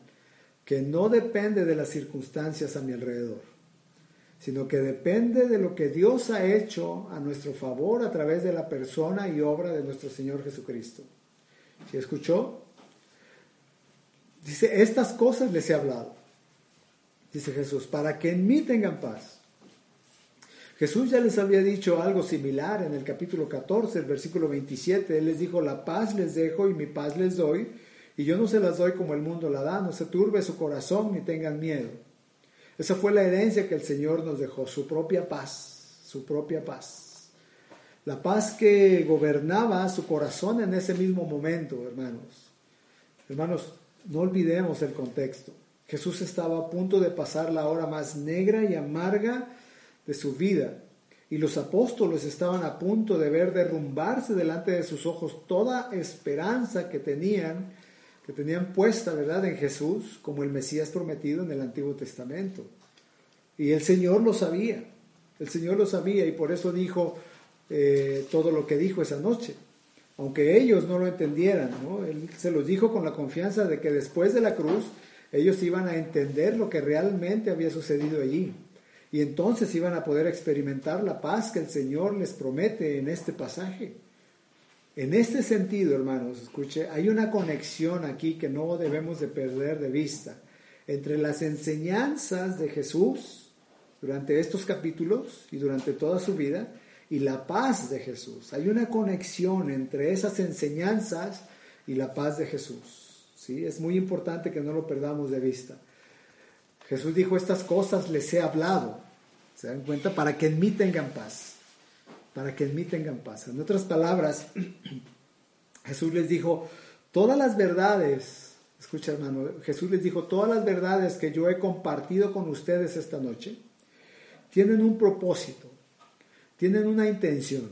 que no depende de las circunstancias a mi alrededor, sino que depende de lo que Dios ha hecho a nuestro favor a través de la persona y obra de nuestro Señor Jesucristo. ¿Sí escuchó? Dice, estas cosas les he hablado, dice Jesús, para que en mí tengan paz. Jesús ya les había dicho algo similar en el capítulo 14, el versículo 27. Él les dijo, la paz les dejo y mi paz les doy y yo no se las doy como el mundo la da, no se turbe su corazón ni tengan miedo. Esa fue la herencia que el Señor nos dejó, su propia paz, su propia paz. La paz que gobernaba su corazón en ese mismo momento, hermanos. Hermanos, no olvidemos el contexto. Jesús estaba a punto de pasar la hora más negra y amarga de su vida. Y los apóstoles estaban a punto de ver derrumbarse delante de sus ojos toda esperanza que tenían que tenían puesta, ¿verdad?, en Jesús como el Mesías prometido en el Antiguo Testamento. Y el Señor lo sabía, el Señor lo sabía y por eso dijo eh, todo lo que dijo esa noche. Aunque ellos no lo entendieran, ¿no? Él se los dijo con la confianza de que después de la cruz ellos iban a entender lo que realmente había sucedido allí. Y entonces iban a poder experimentar la paz que el Señor les promete en este pasaje. En este sentido, hermanos, escuche, hay una conexión aquí que no debemos de perder de vista entre las enseñanzas de Jesús durante estos capítulos y durante toda su vida y la paz de Jesús. Hay una conexión entre esas enseñanzas y la paz de Jesús. ¿sí? Es muy importante que no lo perdamos de vista. Jesús dijo, estas cosas les he hablado, se dan cuenta, para que en mí tengan paz para que en mí tengan paz. En otras palabras, Jesús les dijo, todas las verdades, escucha hermano, Jesús les dijo, todas las verdades que yo he compartido con ustedes esta noche, tienen un propósito, tienen una intención,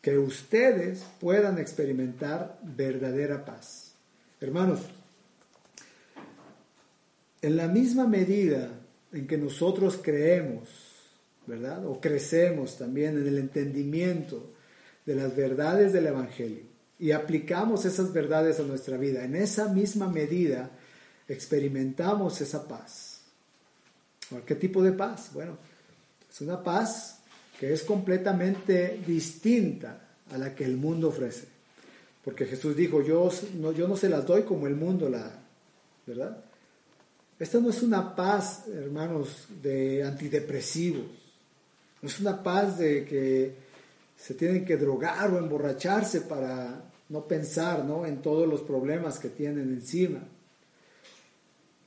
que ustedes puedan experimentar verdadera paz. Hermanos, en la misma medida en que nosotros creemos ¿verdad? O crecemos también en el entendimiento de las verdades del Evangelio y aplicamos esas verdades a nuestra vida. En esa misma medida experimentamos esa paz. ¿Qué tipo de paz? Bueno, es una paz que es completamente distinta a la que el mundo ofrece. Porque Jesús dijo, yo no, yo no se las doy como el mundo la, ¿verdad? Esta no es una paz, hermanos, de antidepresivos es una paz de que se tienen que drogar o emborracharse para no pensar ¿no? en todos los problemas que tienen encima.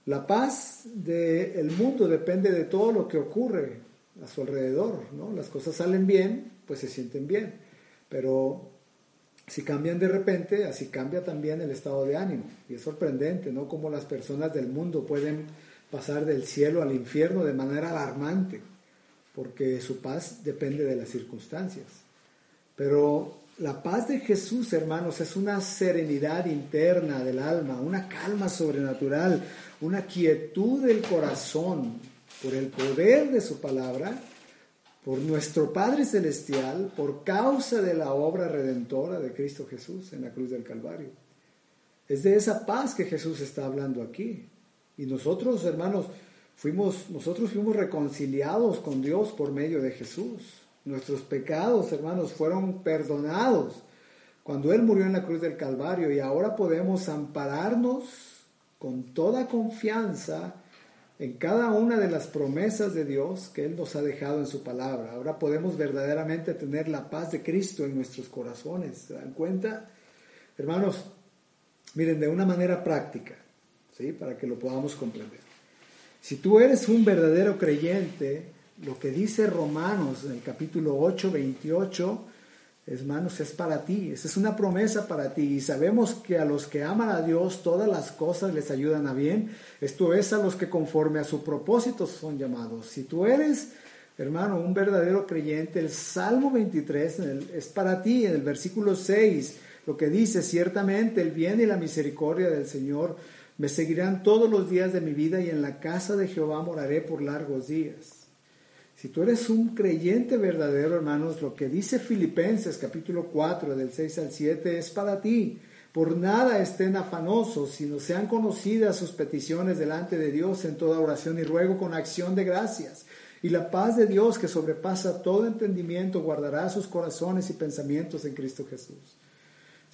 La paz del mundo depende de todo lo que ocurre a su alrededor. ¿no? Las cosas salen bien, pues se sienten bien. Pero si cambian de repente, así cambia también el estado de ánimo. Y es sorprendente, ¿no? Cómo las personas del mundo pueden pasar del cielo al infierno de manera alarmante. Porque su paz depende de las circunstancias. Pero la paz de Jesús, hermanos, es una serenidad interna del alma, una calma sobrenatural, una quietud del corazón por el poder de su palabra, por nuestro Padre Celestial, por causa de la obra redentora de Cristo Jesús en la cruz del Calvario. Es de esa paz que Jesús está hablando aquí. Y nosotros, hermanos, fuimos, nosotros fuimos reconciliados con Dios por medio de Jesús. Nuestros pecados, hermanos, fueron perdonados cuando Él murió en la cruz del Calvario y ahora podemos ampararnos con toda confianza en cada una de las promesas de Dios que Él nos ha dejado en su palabra. Ahora podemos verdaderamente tener la paz de Cristo en nuestros corazones. ¿Se dan cuenta? Hermanos, miren, de una manera práctica, ¿sí? Para que lo podamos comprender. Si tú eres un verdadero creyente, lo que dice Romanos en el capítulo 8, 28, hermanos, es para ti. Esa es una promesa para ti. Y sabemos que a los que aman a Dios todas las cosas les ayudan a bien. Esto es a los que conforme a su propósito son llamados. Si tú eres, hermano, un verdadero creyente, el Salmo 23 es para ti. En el versículo 6, lo que dice, ciertamente el bien y la misericordia del Señor me seguirán todos los días de mi vida y en la casa de Jehová moraré por largos días. Si tú eres un creyente verdadero, hermanos, lo que dice Filipenses capítulo 4 del 6 al 7 es para ti. Por nada estén afanosos, sino sean conocidas sus peticiones delante de Dios en toda oración y ruego con acción de gracias. Y la paz de Dios que sobrepasa todo entendimiento guardará sus corazones y pensamientos en Cristo Jesús.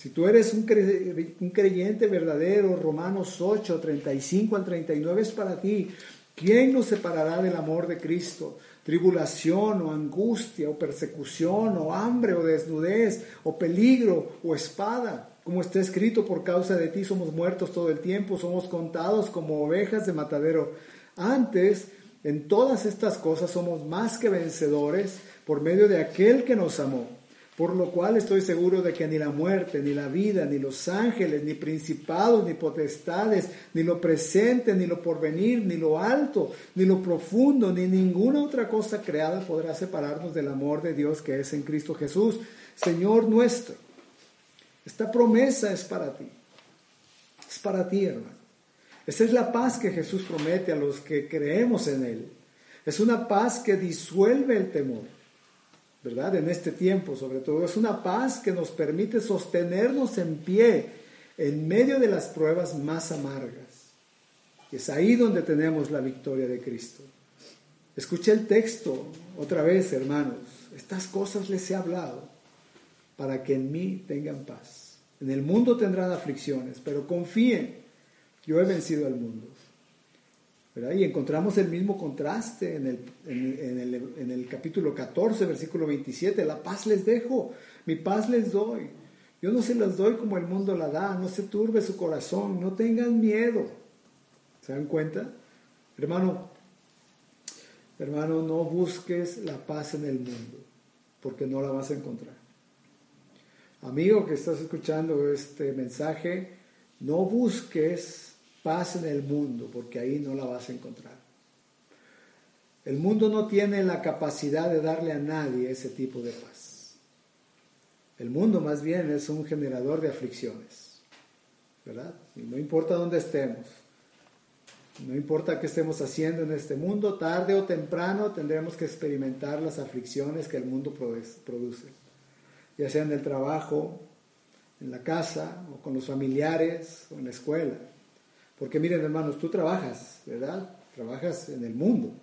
Si tú eres un, creyente verdadero, Romanos 8, 35 al 39 es para ti. ¿Quién nos separará del amor de Cristo? Tribulación o angustia o persecución o hambre o desnudez o peligro o espada. Como está escrito, por causa de ti somos muertos todo el tiempo, somos contados como ovejas de matadero. Antes, en todas estas cosas somos más que vencedores por medio de aquel que nos amó. Por lo cual estoy seguro de que ni la muerte, ni la vida, ni los ángeles, ni principados, ni potestades, ni lo presente, ni lo porvenir, ni lo alto, ni lo profundo, ni ninguna otra cosa creada podrá separarnos del amor de Dios que es en Cristo Jesús, Señor nuestro. Esta promesa es para ti. Es para ti, hermano. Esa es la paz que Jesús promete a los que creemos en Él. Es una paz que disuelve el temor ¿verdad? En este tiempo, sobre todo, es una paz que nos permite sostenernos en pie en medio de las pruebas más amargas. Es ahí donde tenemos la victoria de Cristo. Escuché el texto otra vez, hermanos. Estas cosas les he hablado para que en mí tengan paz. En el mundo tendrán aflicciones, pero confíen, yo he vencido al mundo. Y encontramos el mismo contraste en el, en, el, en el, capítulo 14, versículo 27. La paz les dejo, mi paz les doy. Yo no se las doy como el mundo la da, no se turbe su corazón, no tengan miedo. ¿Se dan cuenta? Hermano, hermano, no busques la paz en el mundo, porque no la vas a encontrar. Amigo que estás escuchando este mensaje, no busques paz en el mundo, porque ahí no la vas a encontrar. El mundo no tiene la capacidad de darle a nadie ese tipo de paz. El mundo más bien es un generador de aflicciones, ¿verdad? Y no importa dónde estemos, no importa qué estemos haciendo en este mundo, tarde o temprano tendremos que experimentar las aflicciones que el mundo produce, ya sea en el trabajo, en la casa, o con los familiares, o en la escuela. Porque miren hermanos, tú trabajas, ¿verdad? Trabajas en el mundo.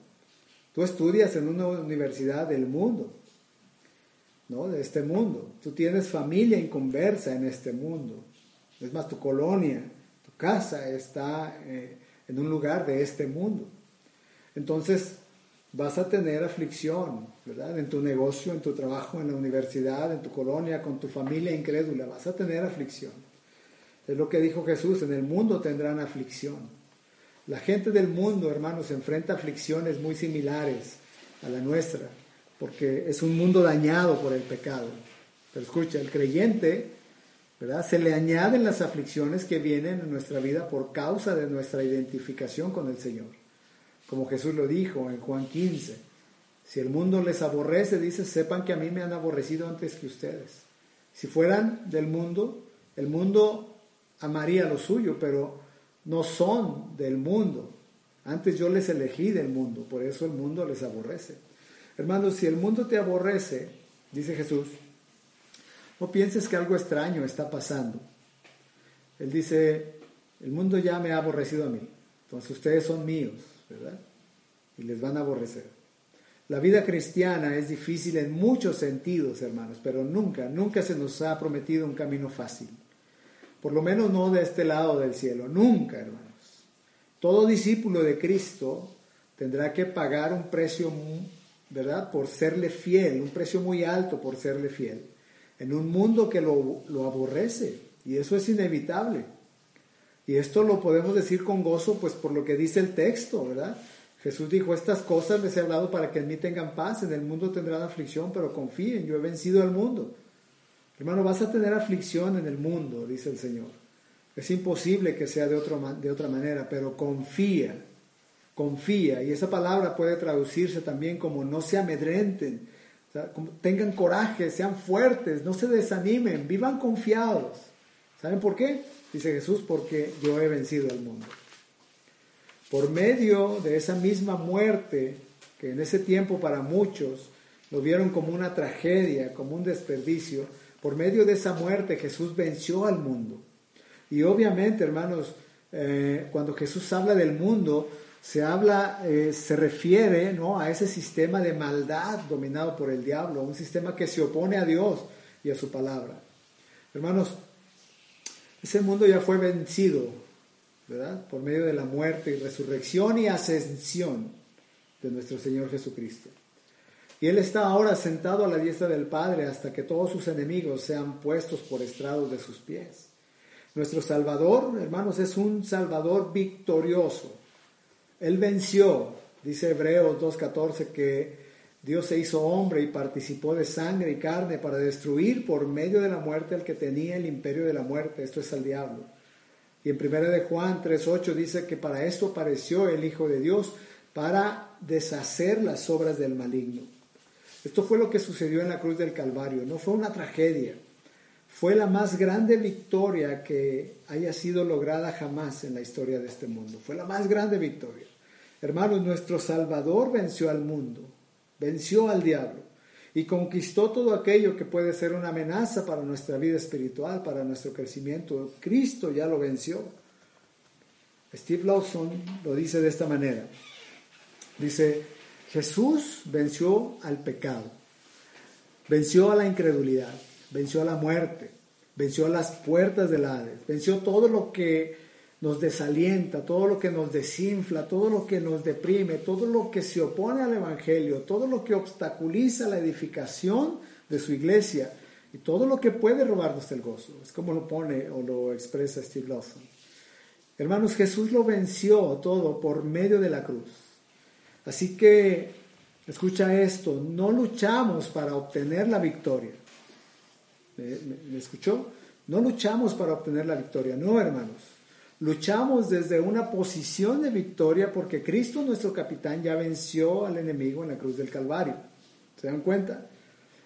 Tú estudias en una universidad del mundo, ¿no? De este mundo. Tú tienes familia inconversa en este mundo. Es más, tu colonia, tu casa está eh, en un lugar de este mundo. Entonces, vas a tener aflicción, ¿verdad? En tu negocio, en tu trabajo, en la universidad, en tu colonia, con tu familia incrédula, vas a tener aflicción. Es lo que dijo Jesús, en el mundo tendrán aflicción. La gente del mundo, hermanos, enfrenta aflicciones muy similares a la nuestra, porque es un mundo dañado por el pecado. Pero escucha, el creyente, ¿verdad? Se le añaden las aflicciones que vienen en nuestra vida por causa de nuestra identificación con el Señor. Como Jesús lo dijo en Juan 15, Si el mundo les aborrece, dice, sepan que a mí me han aborrecido antes que ustedes. Si fueran del mundo, el mundo amaría lo suyo, pero no son del mundo. Antes yo les elegí del mundo, por eso el mundo les aborrece. Hermanos, si el mundo te aborrece, dice Jesús, no pienses que algo extraño está pasando. Él dice, el mundo ya me ha aborrecido a mí, entonces ustedes son míos, ¿verdad? Y les van a aborrecer. La vida cristiana es difícil en muchos sentidos, hermanos, pero nunca, nunca se nos ha prometido un camino fácil. Por lo menos no de este lado del cielo, nunca, hermanos. Todo discípulo de Cristo tendrá que pagar un precio, ¿verdad? Por serle fiel, un precio muy alto por serle fiel, en un mundo que lo, aborrece, y eso es inevitable. Y esto lo podemos decir con gozo, pues por lo que dice el texto, ¿verdad? Jesús dijo, estas cosas les he hablado para que en mí tengan paz, en el mundo tendrán aflicción, pero confíen, yo he vencido al mundo. Hermano, vas a tener aflicción en el mundo, dice el Señor. Es imposible que sea de, otro, de otra manera, pero confía, confía. Y esa palabra puede traducirse también como no se amedrenten, tengan coraje, sean fuertes, no se desanimen, vivan confiados. ¿Saben por qué? Dice Jesús, porque yo he vencido al mundo. Por medio de esa misma muerte, que en ese tiempo para muchos lo vieron como una tragedia, como un desperdicio, por medio de esa muerte Jesús venció al mundo. Y obviamente, hermanos, eh, cuando Jesús habla del mundo, se habla, eh, se refiere ¿no? a ese sistema de maldad dominado por el diablo, un sistema que se opone a Dios y a su palabra. Hermanos, ese mundo ya fue vencido ¿verdad? Por medio de la muerte resurrección y ascensión de nuestro Señor Jesucristo. Y Él está ahora sentado a la diestra del Padre hasta que todos sus enemigos sean puestos por estrados de sus pies. Nuestro Salvador, hermanos, es un Salvador victorioso. Él venció, dice Hebreos 2.14, que Dios se hizo hombre y participó de sangre y carne para destruir por medio de la muerte al que tenía el imperio de la muerte, esto es al diablo y en 1 de Juan 3.8 dice que para esto apareció el Hijo de Dios, para deshacer las obras del maligno. Esto fue lo que sucedió en la cruz del Calvario, no fue una tragedia, fue la más grande victoria que haya sido lograda jamás en la historia de este mundo, fue la más grande victoria. Hermanos, nuestro Salvador venció al mundo, venció al diablo y conquistó todo aquello que puede ser una amenaza para nuestra vida espiritual, para nuestro crecimiento. Cristo ya lo venció. Steve Lawson lo dice de esta manera. Dice, Jesús venció al pecado, venció a la incredulidad, venció a la muerte, venció a las puertas del Hades, venció todo lo que nos desalienta, todo lo que nos desinfla, todo lo que nos deprime, todo lo que se opone al Evangelio, todo lo que obstaculiza la edificación de su iglesia y todo lo que puede robarnos el gozo. Es como lo pone o lo expresa Steve Lawson. Hermanos, Jesús lo venció todo por medio de la cruz. Así que, escucha esto, no luchamos para obtener la victoria. me escuchó? No luchamos para obtener la victoria, no, hermanos. Luchamos desde una posición de victoria porque Cristo, nuestro capitán, ya venció al enemigo en la cruz del Calvario. ¿Se dan cuenta?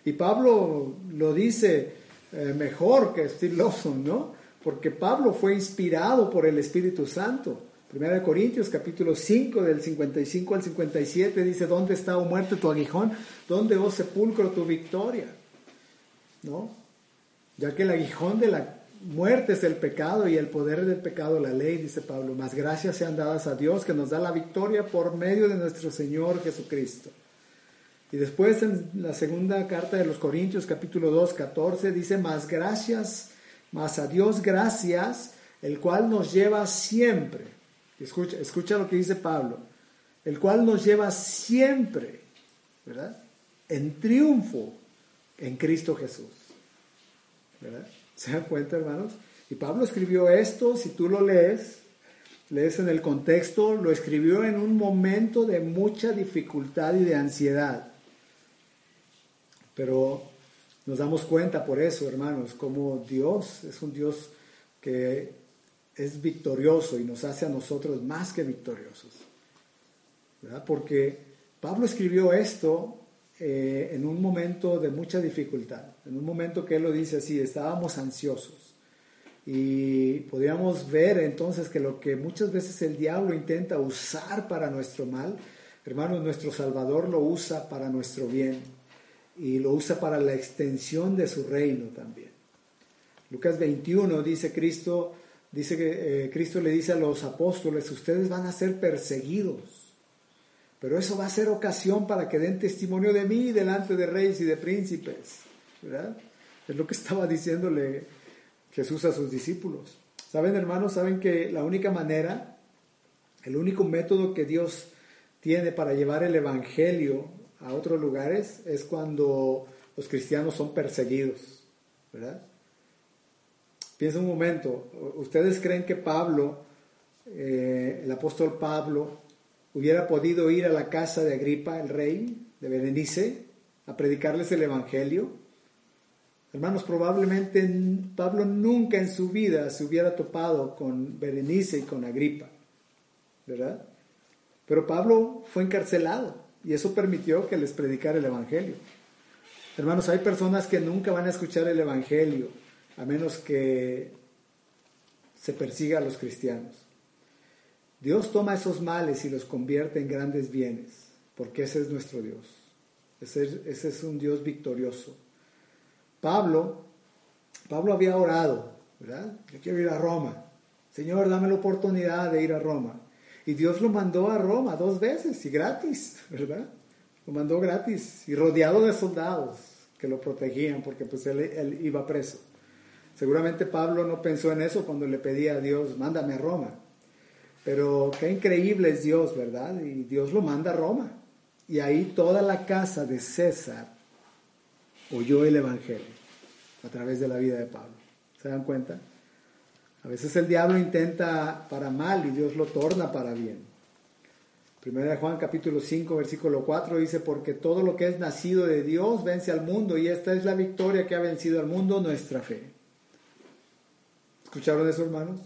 Y Pablo lo dice eh, mejor que Steve Lawson, ¿no? Porque Pablo fue inspirado por el Espíritu Santo. Primera de Corintios, capítulo 5, del 55 al 57, dice, ¿dónde está, oh muerte, tu aguijón? ¿Dónde, oh sepulcro, tu victoria? ¿No? Ya que el aguijón de la muerte es el pecado y el poder del pecado la ley, dice Pablo. Más gracias sean dadas a Dios que nos da la victoria por medio de nuestro Señor Jesucristo. Y después en la segunda carta de los Corintios, capítulo 2, 14, dice, más gracias, más a Dios gracias, el cual nos lleva siempre. Escucha, escucha lo que dice Pablo. El cual nos lleva siempre, ¿verdad? En triunfo en Cristo Jesús. ¿Verdad? ¿Se dan cuenta, hermanos? Y Pablo escribió esto, si tú lo lees, lees en el contexto, lo escribió en un momento de mucha dificultad y de ansiedad. Pero nos damos cuenta por eso, hermanos, como Dios es un Dios que es victorioso y nos hace a nosotros más que victoriosos. ¿verdad? Porque Pablo escribió esto eh, en un momento de mucha dificultad, en un momento que él lo dice así, estábamos ansiosos. Y podríamos ver entonces que lo que muchas veces el diablo intenta usar para nuestro mal, hermanos, nuestro Salvador lo usa para nuestro bien y lo usa para la extensión de su reino también. Lucas 21 dice Cristo, dice que eh, Cristo le dice a los apóstoles, ustedes van a ser perseguidos pero eso va a ser ocasión para que den testimonio de mí delante de reyes y de príncipes. ¿verdad? Es lo que estaba diciéndole Jesús a sus discípulos. ¿Saben, hermanos? ¿Saben que la única manera, el único método que Dios tiene para llevar el Evangelio a otros lugares es cuando los cristianos son perseguidos? ¿Verdad? Piensa un momento, ¿ustedes creen que Pablo, eh, el apóstol Pablo, hubiera podido ir a la casa de Agripa, el rey de Berenice, a predicarles el Evangelio. Hermanos, probablemente Pablo nunca en su vida se hubiera topado con Berenice y con Agripa, ¿verdad? Pero Pablo fue encarcelado y eso permitió que les predicara el Evangelio. Hermanos, hay personas que nunca van a escuchar el Evangelio a menos que se persiga a los cristianos. Dios toma esos males y los convierte en grandes bienes, porque ese es nuestro Dios. Ese, es un Dios victorioso. Pablo, Pablo había orado, ¿verdad? Yo quiero ir a Roma. Señor, dame la oportunidad de ir a Roma. Y Dios lo mandó a Roma dos veces y gratis, ¿verdad? Lo mandó gratis y rodeado de soldados que lo protegían porque pues él, él iba preso. Seguramente Pablo no pensó en eso cuando le pedía a Dios, mándame a Roma. Pero qué increíble es Dios, ¿verdad? Y Dios lo manda a Roma. Y ahí toda la casa de César oyó el Evangelio a través de la vida de Pablo. ¿Se dan cuenta? A veces el diablo intenta para mal y Dios lo torna para bien. Primera de Juan capítulo 5 versículo 4 dice, porque todo lo que es nacido de Dios vence al mundo y esta es la victoria que ha vencido al mundo, nuestra fe. ¿Escucharon eso, hermanos?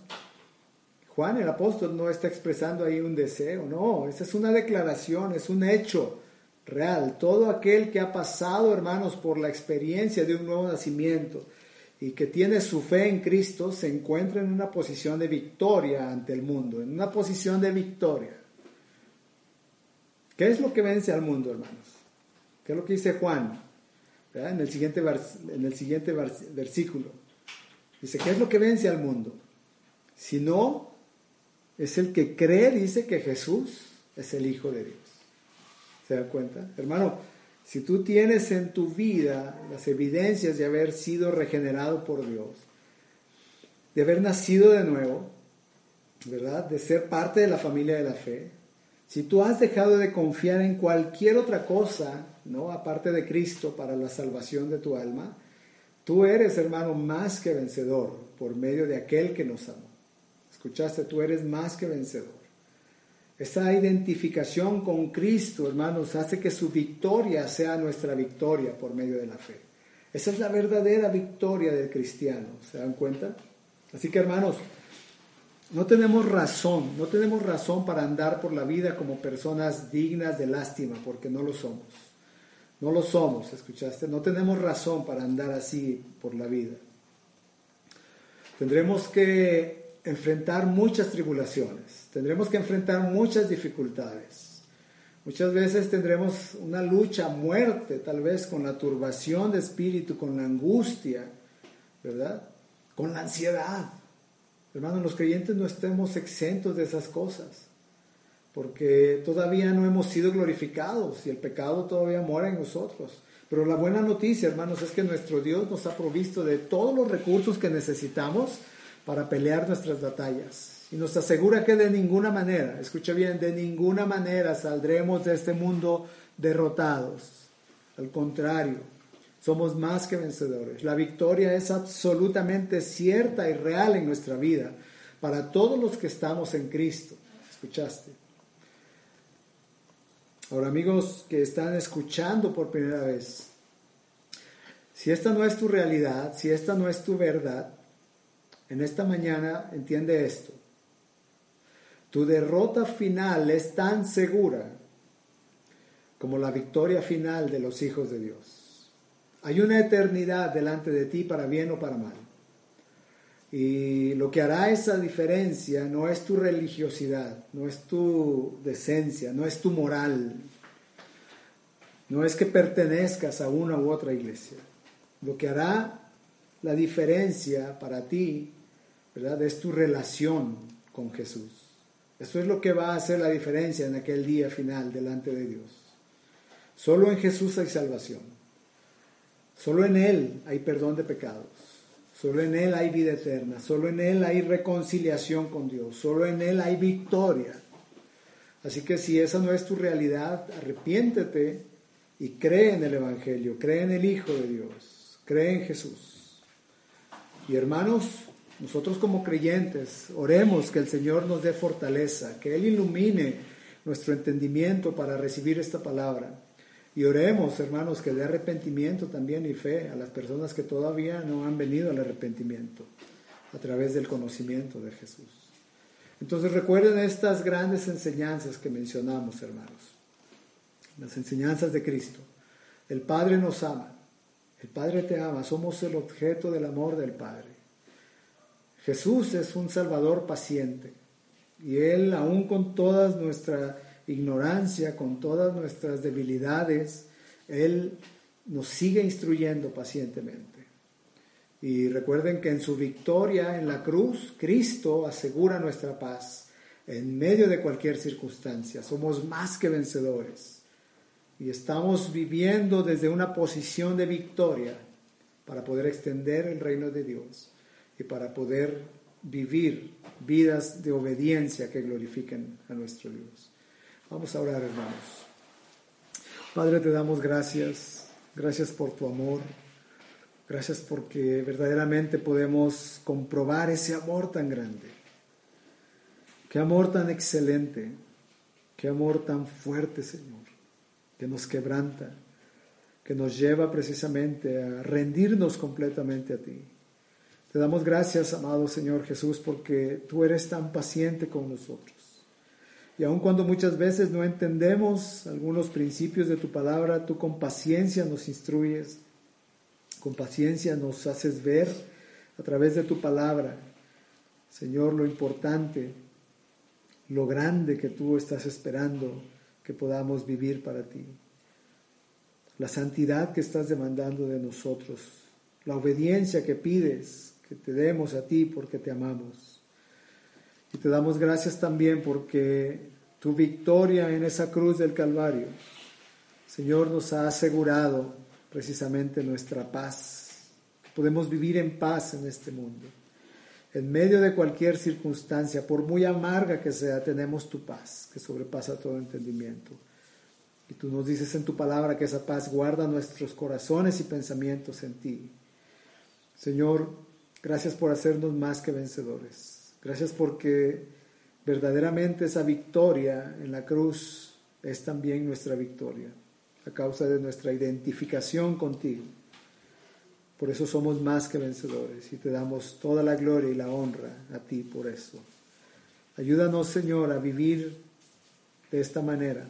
Juan el apóstol no está expresando ahí un deseo, no, esa es una declaración, es un hecho real. Todo aquel que ha pasado, hermanos, por la experiencia de un nuevo nacimiento y que tiene su fe en Cristo, se encuentra en una posición de victoria ante el mundo, en una posición de victoria. ¿Qué es lo que vence al mundo, hermanos? ¿Qué es lo que dice Juan? En el siguiente, en el siguiente versículo. Dice, ¿qué es lo que vence al mundo? Si no es el que cree, dice que Jesús es el Hijo de Dios. ¿Se dan cuenta? Hermano, si tú tienes en tu vida las evidencias de haber sido regenerado por Dios, de haber nacido de nuevo, ¿verdad? De ser parte de la familia de la fe, si tú has dejado de confiar en cualquier otra cosa, ¿no? Aparte de Cristo para la salvación de tu alma, tú eres, hermano, más que vencedor por medio de aquel que nos amó. Escuchaste, tú eres más que vencedor. Esa identificación con Cristo, hermanos, hace que su victoria sea nuestra victoria por medio de la fe. Esa es la verdadera victoria del cristiano, ¿se dan cuenta? Así que, hermanos, no tenemos razón, no tenemos razón para andar por la vida como personas dignas de lástima, porque no lo somos. No lo somos, ¿escuchaste? No tenemos razón para andar así por la vida. Tendremos que enfrentar muchas tribulaciones, tendremos que enfrentar muchas dificultades. Muchas veces tendremos una lucha muerte, tal vez con la turbación de espíritu, con la angustia, ¿verdad? Con la ansiedad. Hermanos, los creyentes no estemos exentos de esas cosas, porque todavía no hemos sido glorificados y el pecado todavía mora en nosotros. Pero la buena noticia, hermanos, es que nuestro Dios nos ha provisto de todos los recursos que necesitamos para pelear nuestras batallas. Y nos asegura que de ninguna manera, escuche bien, de ninguna manera saldremos de este mundo derrotados. Al contrario, somos más que vencedores. La victoria es absolutamente cierta y real en nuestra vida para todos los que estamos en Cristo. ¿Escuchaste? Ahora amigos que están escuchando por primera vez, si esta no es tu realidad, si esta no es tu verdad, en esta mañana entiende esto. Tu derrota final es tan segura como la victoria final de los hijos de Dios. Hay una eternidad delante de ti para bien o para mal. Y lo que hará esa diferencia no es tu religiosidad, no es tu decencia, no es tu moral, no es que pertenezcas a una u otra iglesia. Lo que hará la diferencia para ti, ¿verdad? Es tu relación con Jesús. Eso es lo que va a hacer la diferencia en aquel día final delante de Dios. Solo en Jesús hay salvación. Solo en Él hay perdón de pecados. Solo en Él hay vida eterna. Solo en Él hay reconciliación con Dios. Solo en Él hay victoria. Así que si esa no es tu realidad, arrepiéntete y cree en el Evangelio, cree en el Hijo de Dios, cree en Jesús. Y hermanos, nosotros como creyentes, oremos que el Señor nos dé fortaleza, que Él ilumine nuestro entendimiento para recibir esta palabra. Y oremos, hermanos, que dé arrepentimiento también y fe a las personas que todavía no han venido al arrepentimiento a través del conocimiento de Jesús. Entonces recuerden estas grandes enseñanzas que mencionamos, hermanos. Las enseñanzas de Cristo. El Padre nos ama. El Padre te ama, somos el objeto del amor del Padre. Jesús es un Salvador paciente y Él, aún con toda nuestra ignorancia, con todas nuestras debilidades, Él nos sigue instruyendo pacientemente. Y recuerden que en su victoria en la cruz, Cristo asegura nuestra paz en medio de cualquier circunstancia. Somos más que vencedores y estamos viviendo desde una posición de victoria para poder extender el reino de Dios y para poder vivir vidas de obediencia que glorifiquen a nuestro Dios. Vamos a orar, hermanos. Padre, te damos gracias, gracias por tu amor, gracias porque verdaderamente podemos comprobar ese amor tan grande. Qué amor tan excelente, qué amor tan fuerte, Señor que nos quebranta, que nos lleva precisamente a rendirnos completamente a ti. Te damos gracias, amado Señor Jesús, porque tú eres tan paciente con nosotros. Y aun cuando muchas veces no entendemos algunos principios de tu palabra, tú con paciencia nos instruyes, con paciencia nos haces ver a través de tu palabra, Señor, lo importante, lo grande que tú estás esperando que podamos vivir para ti. La santidad que estás demandando de nosotros, la obediencia que pides que te demos a ti porque te amamos. Y te damos gracias también porque tu victoria en esa cruz del Calvario, Señor, nos ha asegurado precisamente nuestra paz. Podemos vivir en paz en este mundo. En medio de cualquier circunstancia, por muy amarga que sea, tenemos tu paz, que sobrepasa todo entendimiento. Y tú nos dices en tu palabra que esa paz guarda nuestros corazones y pensamientos en ti. Señor, gracias por hacernos más que vencedores. Gracias porque verdaderamente esa victoria en la cruz es también nuestra victoria, a causa de nuestra identificación contigo. Por eso somos más que vencedores y te damos toda la gloria y la honra a ti por eso. Ayúdanos, Señor, a vivir de esta manera,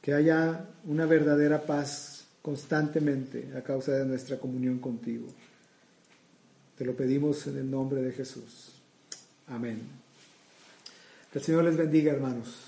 que haya una verdadera paz constantemente a causa de nuestra comunión contigo. Te lo pedimos en el nombre de Jesús. Amén. Que el Señor les bendiga, hermanos.